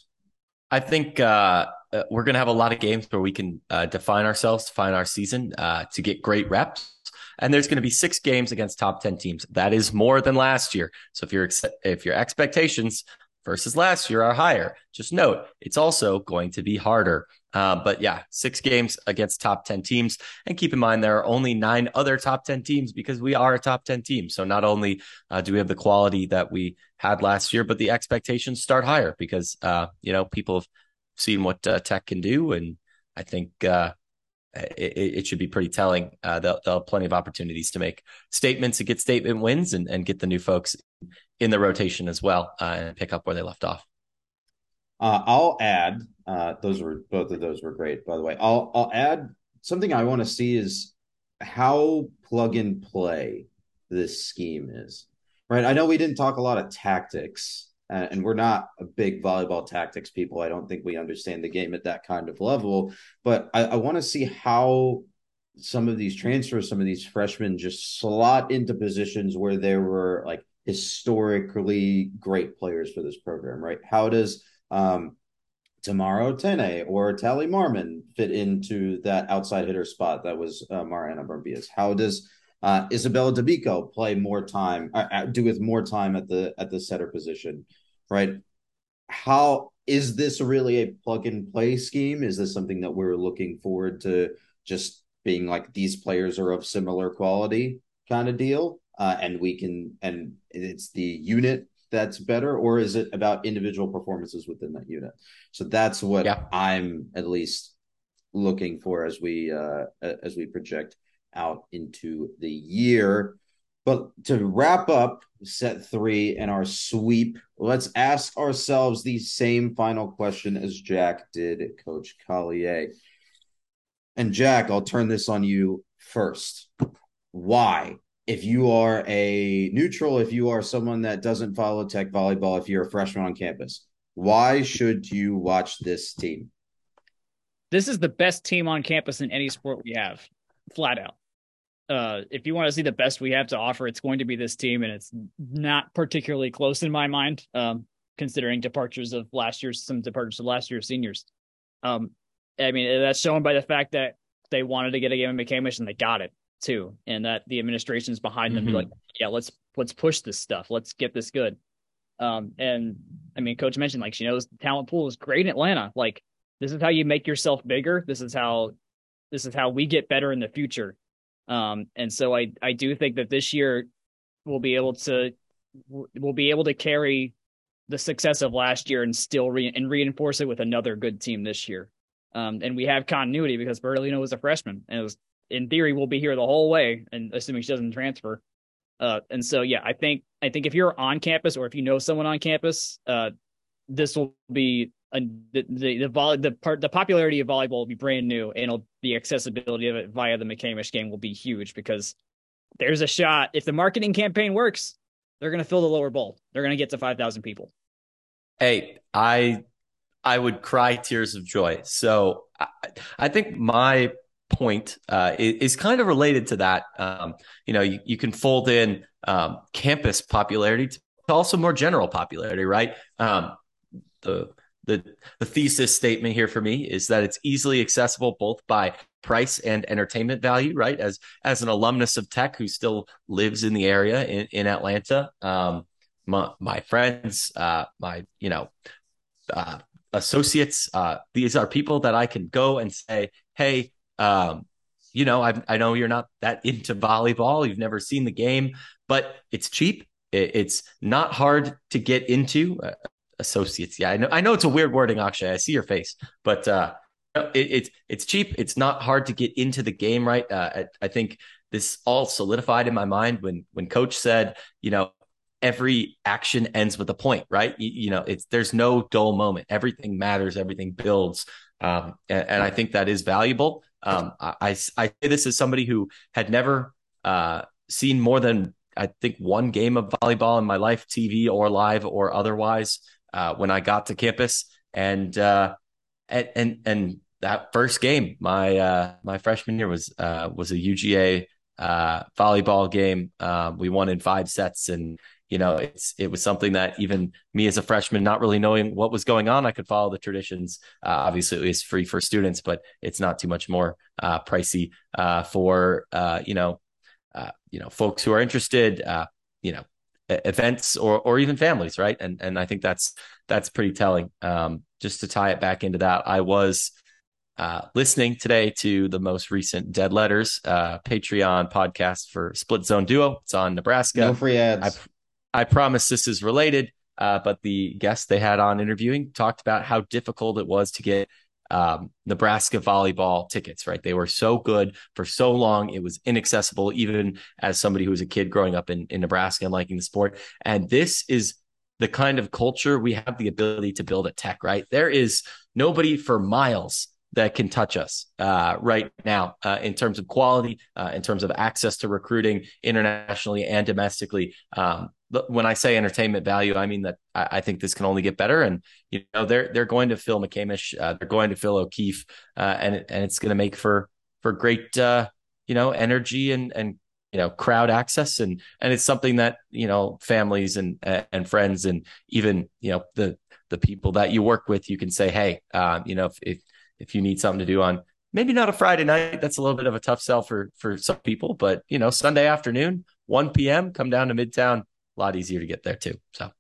I think uh, uh, we're going to have a lot of games where we can uh, define ourselves, define our season uh, to get great reps. And there's going to be six games against top 10 teams. That is more than last year. So if your if your expectations versus last year are higher, just note it's also going to be harder. Uh, but yeah, six games against top 10 teams. And keep in mind, there are only nine other top 10 teams because we are a top 10 team. So not only uh, do we have the quality that we had last year, but the expectations start higher because, uh, you know, people have seen what uh, Tech can do. And I think uh, it, it, should be pretty telling. Uh, they'll, they'll, have plenty of opportunities to make statements and get statement wins and, and get the new folks in the rotation as well and pick up where they left off. Uh, I'll add uh, those were both of those were great, by the way. I'll I'll add something I want to see is how plug and play this scheme is. Right. I know we didn't talk a lot of tactics, uh, and we're not a big volleyball tactics people. I don't think we understand the game at that kind of level, but I, I want to see how some of these transfers, some of these freshmen just slot into positions where there were like historically great players for this program, right? How does um, Tamara Otene or Tally Marmon fit into that outside hitter spot that was uh, Mariana Brambilla's? How does uh, Isabella D'Amico play more time, uh, uh, do with more time at the at the setter position, right? How is this really a plug and play scheme? Is this something that we're looking forward to just being like these players are of similar quality kind of deal, uh, and we can and it's the unit that's better, or is it about individual performances within that unit? So that's what yeah. I'm at least looking for as we uh, as we project out into the year. But to wrap up set three and our sweep, let's ask ourselves the same final question as Jack did, Coach Collier. And Jack, I'll turn this on you first. Why if you are a neutral, if you are someone that doesn't follow tech volleyball, if you're a freshman on campus, why should you watch this team? This is the best team on campus in any sport we have, flat out. Uh, if you want to see the best we have to offer, it's going to be this team, and it's not particularly close in my mind. Um, considering departures of last year's some departures of last year's seniors. Um, I mean that's shown by the fact that they wanted to get a game of McCamish and they got it too, and that the administration's behind them. Mm-hmm. Like, yeah, let's let's push this stuff. Let's get this good. Um, and I mean, Coach mentioned like she knows the talent pool is great in Atlanta. Like this is how you make yourself bigger. This is how this is how we get better in the future. Um, and so I I do think that this year we'll be able to we'll be able to carry the success of last year and still re- and reinforce it with another good team this year. Um, and we have continuity because Bertolino was a freshman and it was in theory will be here the whole way, and assuming she doesn't transfer. Uh, and so yeah, I think I think if you're on campus or if you know someone on campus, uh, this will be a, the the the, volley, the part the popularity of volleyball will be brand new, and the accessibility of it via the McCamish game will be huge because there's a shot if the marketing campaign works, they're going to fill the lower bowl. They're going to get to five thousand people. Hey, I I would cry tears of joy. So I, I think my point uh, is, is, kind of related to that. Um, you know, you, you can fold in um, campus popularity to also more general popularity, right? Um, the the the thesis statement here for me is that it's easily accessible both by price and entertainment value, right? As as an alumnus of Tech who still lives in the area in, in Atlanta, um, my, my friends, uh, my you know. Uh, associates uh, these are people that i can go and say hey um, you know, I, I know you're not that into volleyball. You've never seen the game, but it's cheap. It, it's not hard to get into. Associates, yeah, I know. I know it's a weird wording, Akshay. I see your face, but uh, it, it's it's cheap. It's not hard to get into the game, right? Uh, I, I think this all solidified in my mind when when Coach said, you know, every action ends with a point, right? You, you, know, it's there's no dull moment. Everything matters. Everything builds, um, and, and, I think that is valuable. Um, I, I, I say this as somebody who had never uh, seen more than I think one game of volleyball in my life, TV or live or otherwise, uh, when I got to campus, and uh, and and, and that first game, my uh, my freshman year was uh, was a UGA uh, volleyball game. Uh, we won in five sets, and you know, it's it was something that even me as a freshman, not really knowing what was going on, I could follow the traditions. Uh, obviously, it's free for students, but it's not too much more pricey for you know, you know, folks who are interested. You know, events or or even families, right? And and I think that's that's pretty telling. Um, just to tie it back into that, I was. Uh, listening today to the most recent Dead Letters uh, Patreon podcast for Split Zone Duo. It's on Nebraska. No free ads. I, I promise this is related, uh, but the guest they had on interviewing talked about how difficult it was to get um, Nebraska volleyball tickets, right? They were so good for so long. It was inaccessible, even as somebody who was a kid growing up in, in Nebraska and liking the sport. And this is the kind of culture we have the ability to build at Tech, right? There is nobody for miles that can touch us uh, right now uh, in terms of quality, uh, in terms of access to recruiting internationally and domestically. Um, when I say entertainment value, I mean that I, think this can only get better. And you know, they're they're going to fill McCamish, uh, they're going to fill O'Keefe, uh, and and it's going to make for for great uh, you know energy and and you know crowd access and and it's something that you know families and and friends and even you know the the people that you work with, you can say, hey, uh, you know, if, if if you need something to do on maybe not a Friday night, that's a little bit of a tough sell for for some people, but you know, Sunday afternoon, 1 p.m., come down to Midtown a lot easier to get there too. So,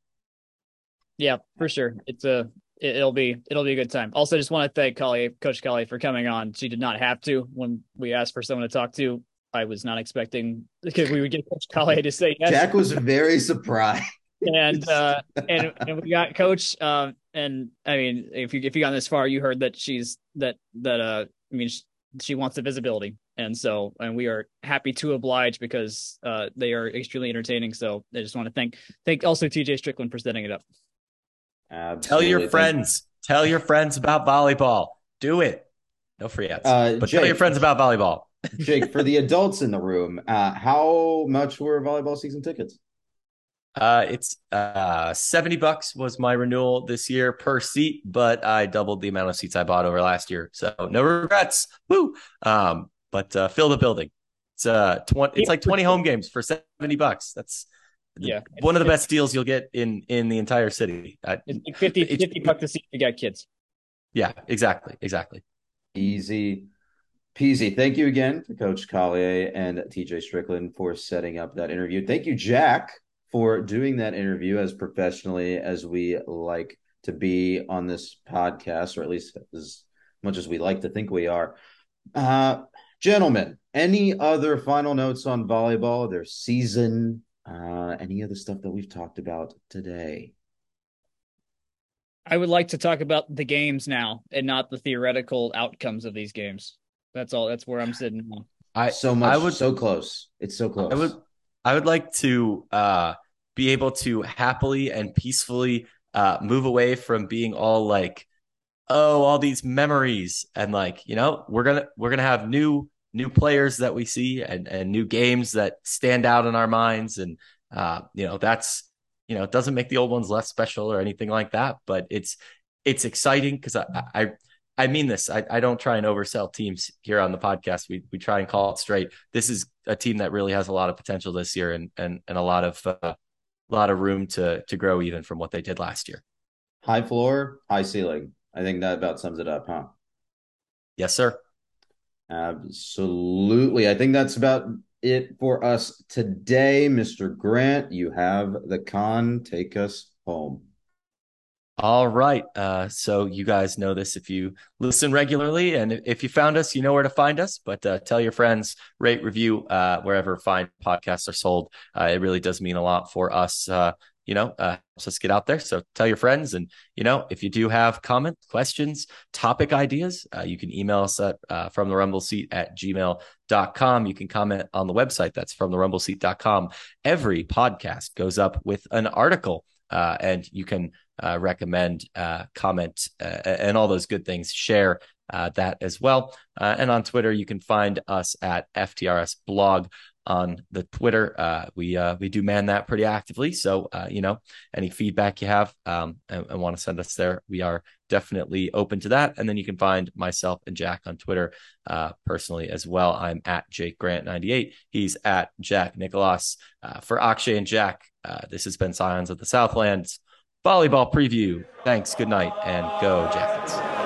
yeah, for sure. It's a it'll be it'll be a good time. Also, just want to thank Kali, Coach Kelly, for coming on. She did not have to when we asked for someone to talk to. I was not expecting because we would get Coach Kelly to say yes. Jack was very surprised. And uh and, and we got coach um uh, and i mean if you if you got this far you heard that she's that that uh i mean she, she wants the visibility and so and we are happy to oblige because uh, they are extremely entertaining. So I just want to thank thank also TJ Strickland for setting it up. Absolutely. Tell your friends, tell your friends about volleyball. Do it. No free ads, uh, but Jake, tell your friends about volleyball. Jake, for the adults in the room, uh, how much were volleyball season tickets? Uh, it's uh 70 bucks was my renewal this year per seat, but I doubled the amount of seats I bought over last year. So no regrets. Woo. Um, but uh, fill the building. It's uh, 20, it's like 20 home games for 70 bucks. That's yeah, one of the best deals you'll get in in the entire city. it's like 50, 50 bucks a seat to get kids. Yeah, exactly, exactly. Easy peasy. Thank you again to Coach Collier and TJ Strickland for setting up that interview. Thank you, Jack, for doing that interview as professionally as we like to be on this podcast, or at least as much as we like to think we are. Uh, gentlemen, any other final notes on volleyball, their season, uh, any of the stuff that we've talked about today? I would like to talk about the games now and not the theoretical outcomes of these games. That's all. That's where I'm sitting. I so much. I would so close. It's so close. I would. I would like to uh, be able to happily and peacefully uh, move away from being all like, oh, all these memories and like you know we're gonna we're gonna have new new players that we see and and new games that stand out in our minds and uh, you know that's you know it doesn't make the old ones less special or anything like that, but it's it's exciting because I, I I mean this. I, I don't try and oversell teams here on the podcast. We we try and call it straight. This is a team that really has a lot of potential this year and and and a lot of uh, a lot of room to to grow even from what they did last year. High floor, high ceiling. I think that about sums it up, huh? Yes, sir. Absolutely. I think that's about it for us today, Mr. Grant. You have the con. Take us home. All right. Uh, so you guys know this if you listen regularly, and if you found us, you know where to find us. But uh, tell your friends, rate, review uh, wherever fine podcasts are sold. Uh, it really does mean a lot for us. Uh, you know, uh, helps us get out there. So tell your friends, and you know, if you do have comments, questions, topic ideas, you can email us at from the rumble seat at gmail.com. You can comment on the website. That's from the rumble seat.com. Every podcast goes up with an article. Uh, and you can uh, recommend, uh, comment, uh, and all those good things. Share uh, that as well. Uh, and on Twitter, you can find us at FTRS blog on the Twitter. Uh, we uh, we do man that pretty actively. So uh, you know, any feedback you have um, and, and want to send us there, we are definitely open to that. And then you can find myself and Jack on Twitter uh, personally as well. I'm at Jake Grant 98. He's at Jack Nicholas. Uh, for Akshay and Jack, uh, this has been Scions of the Southlands volleyball preview. Thanks. Good night and go Jackets.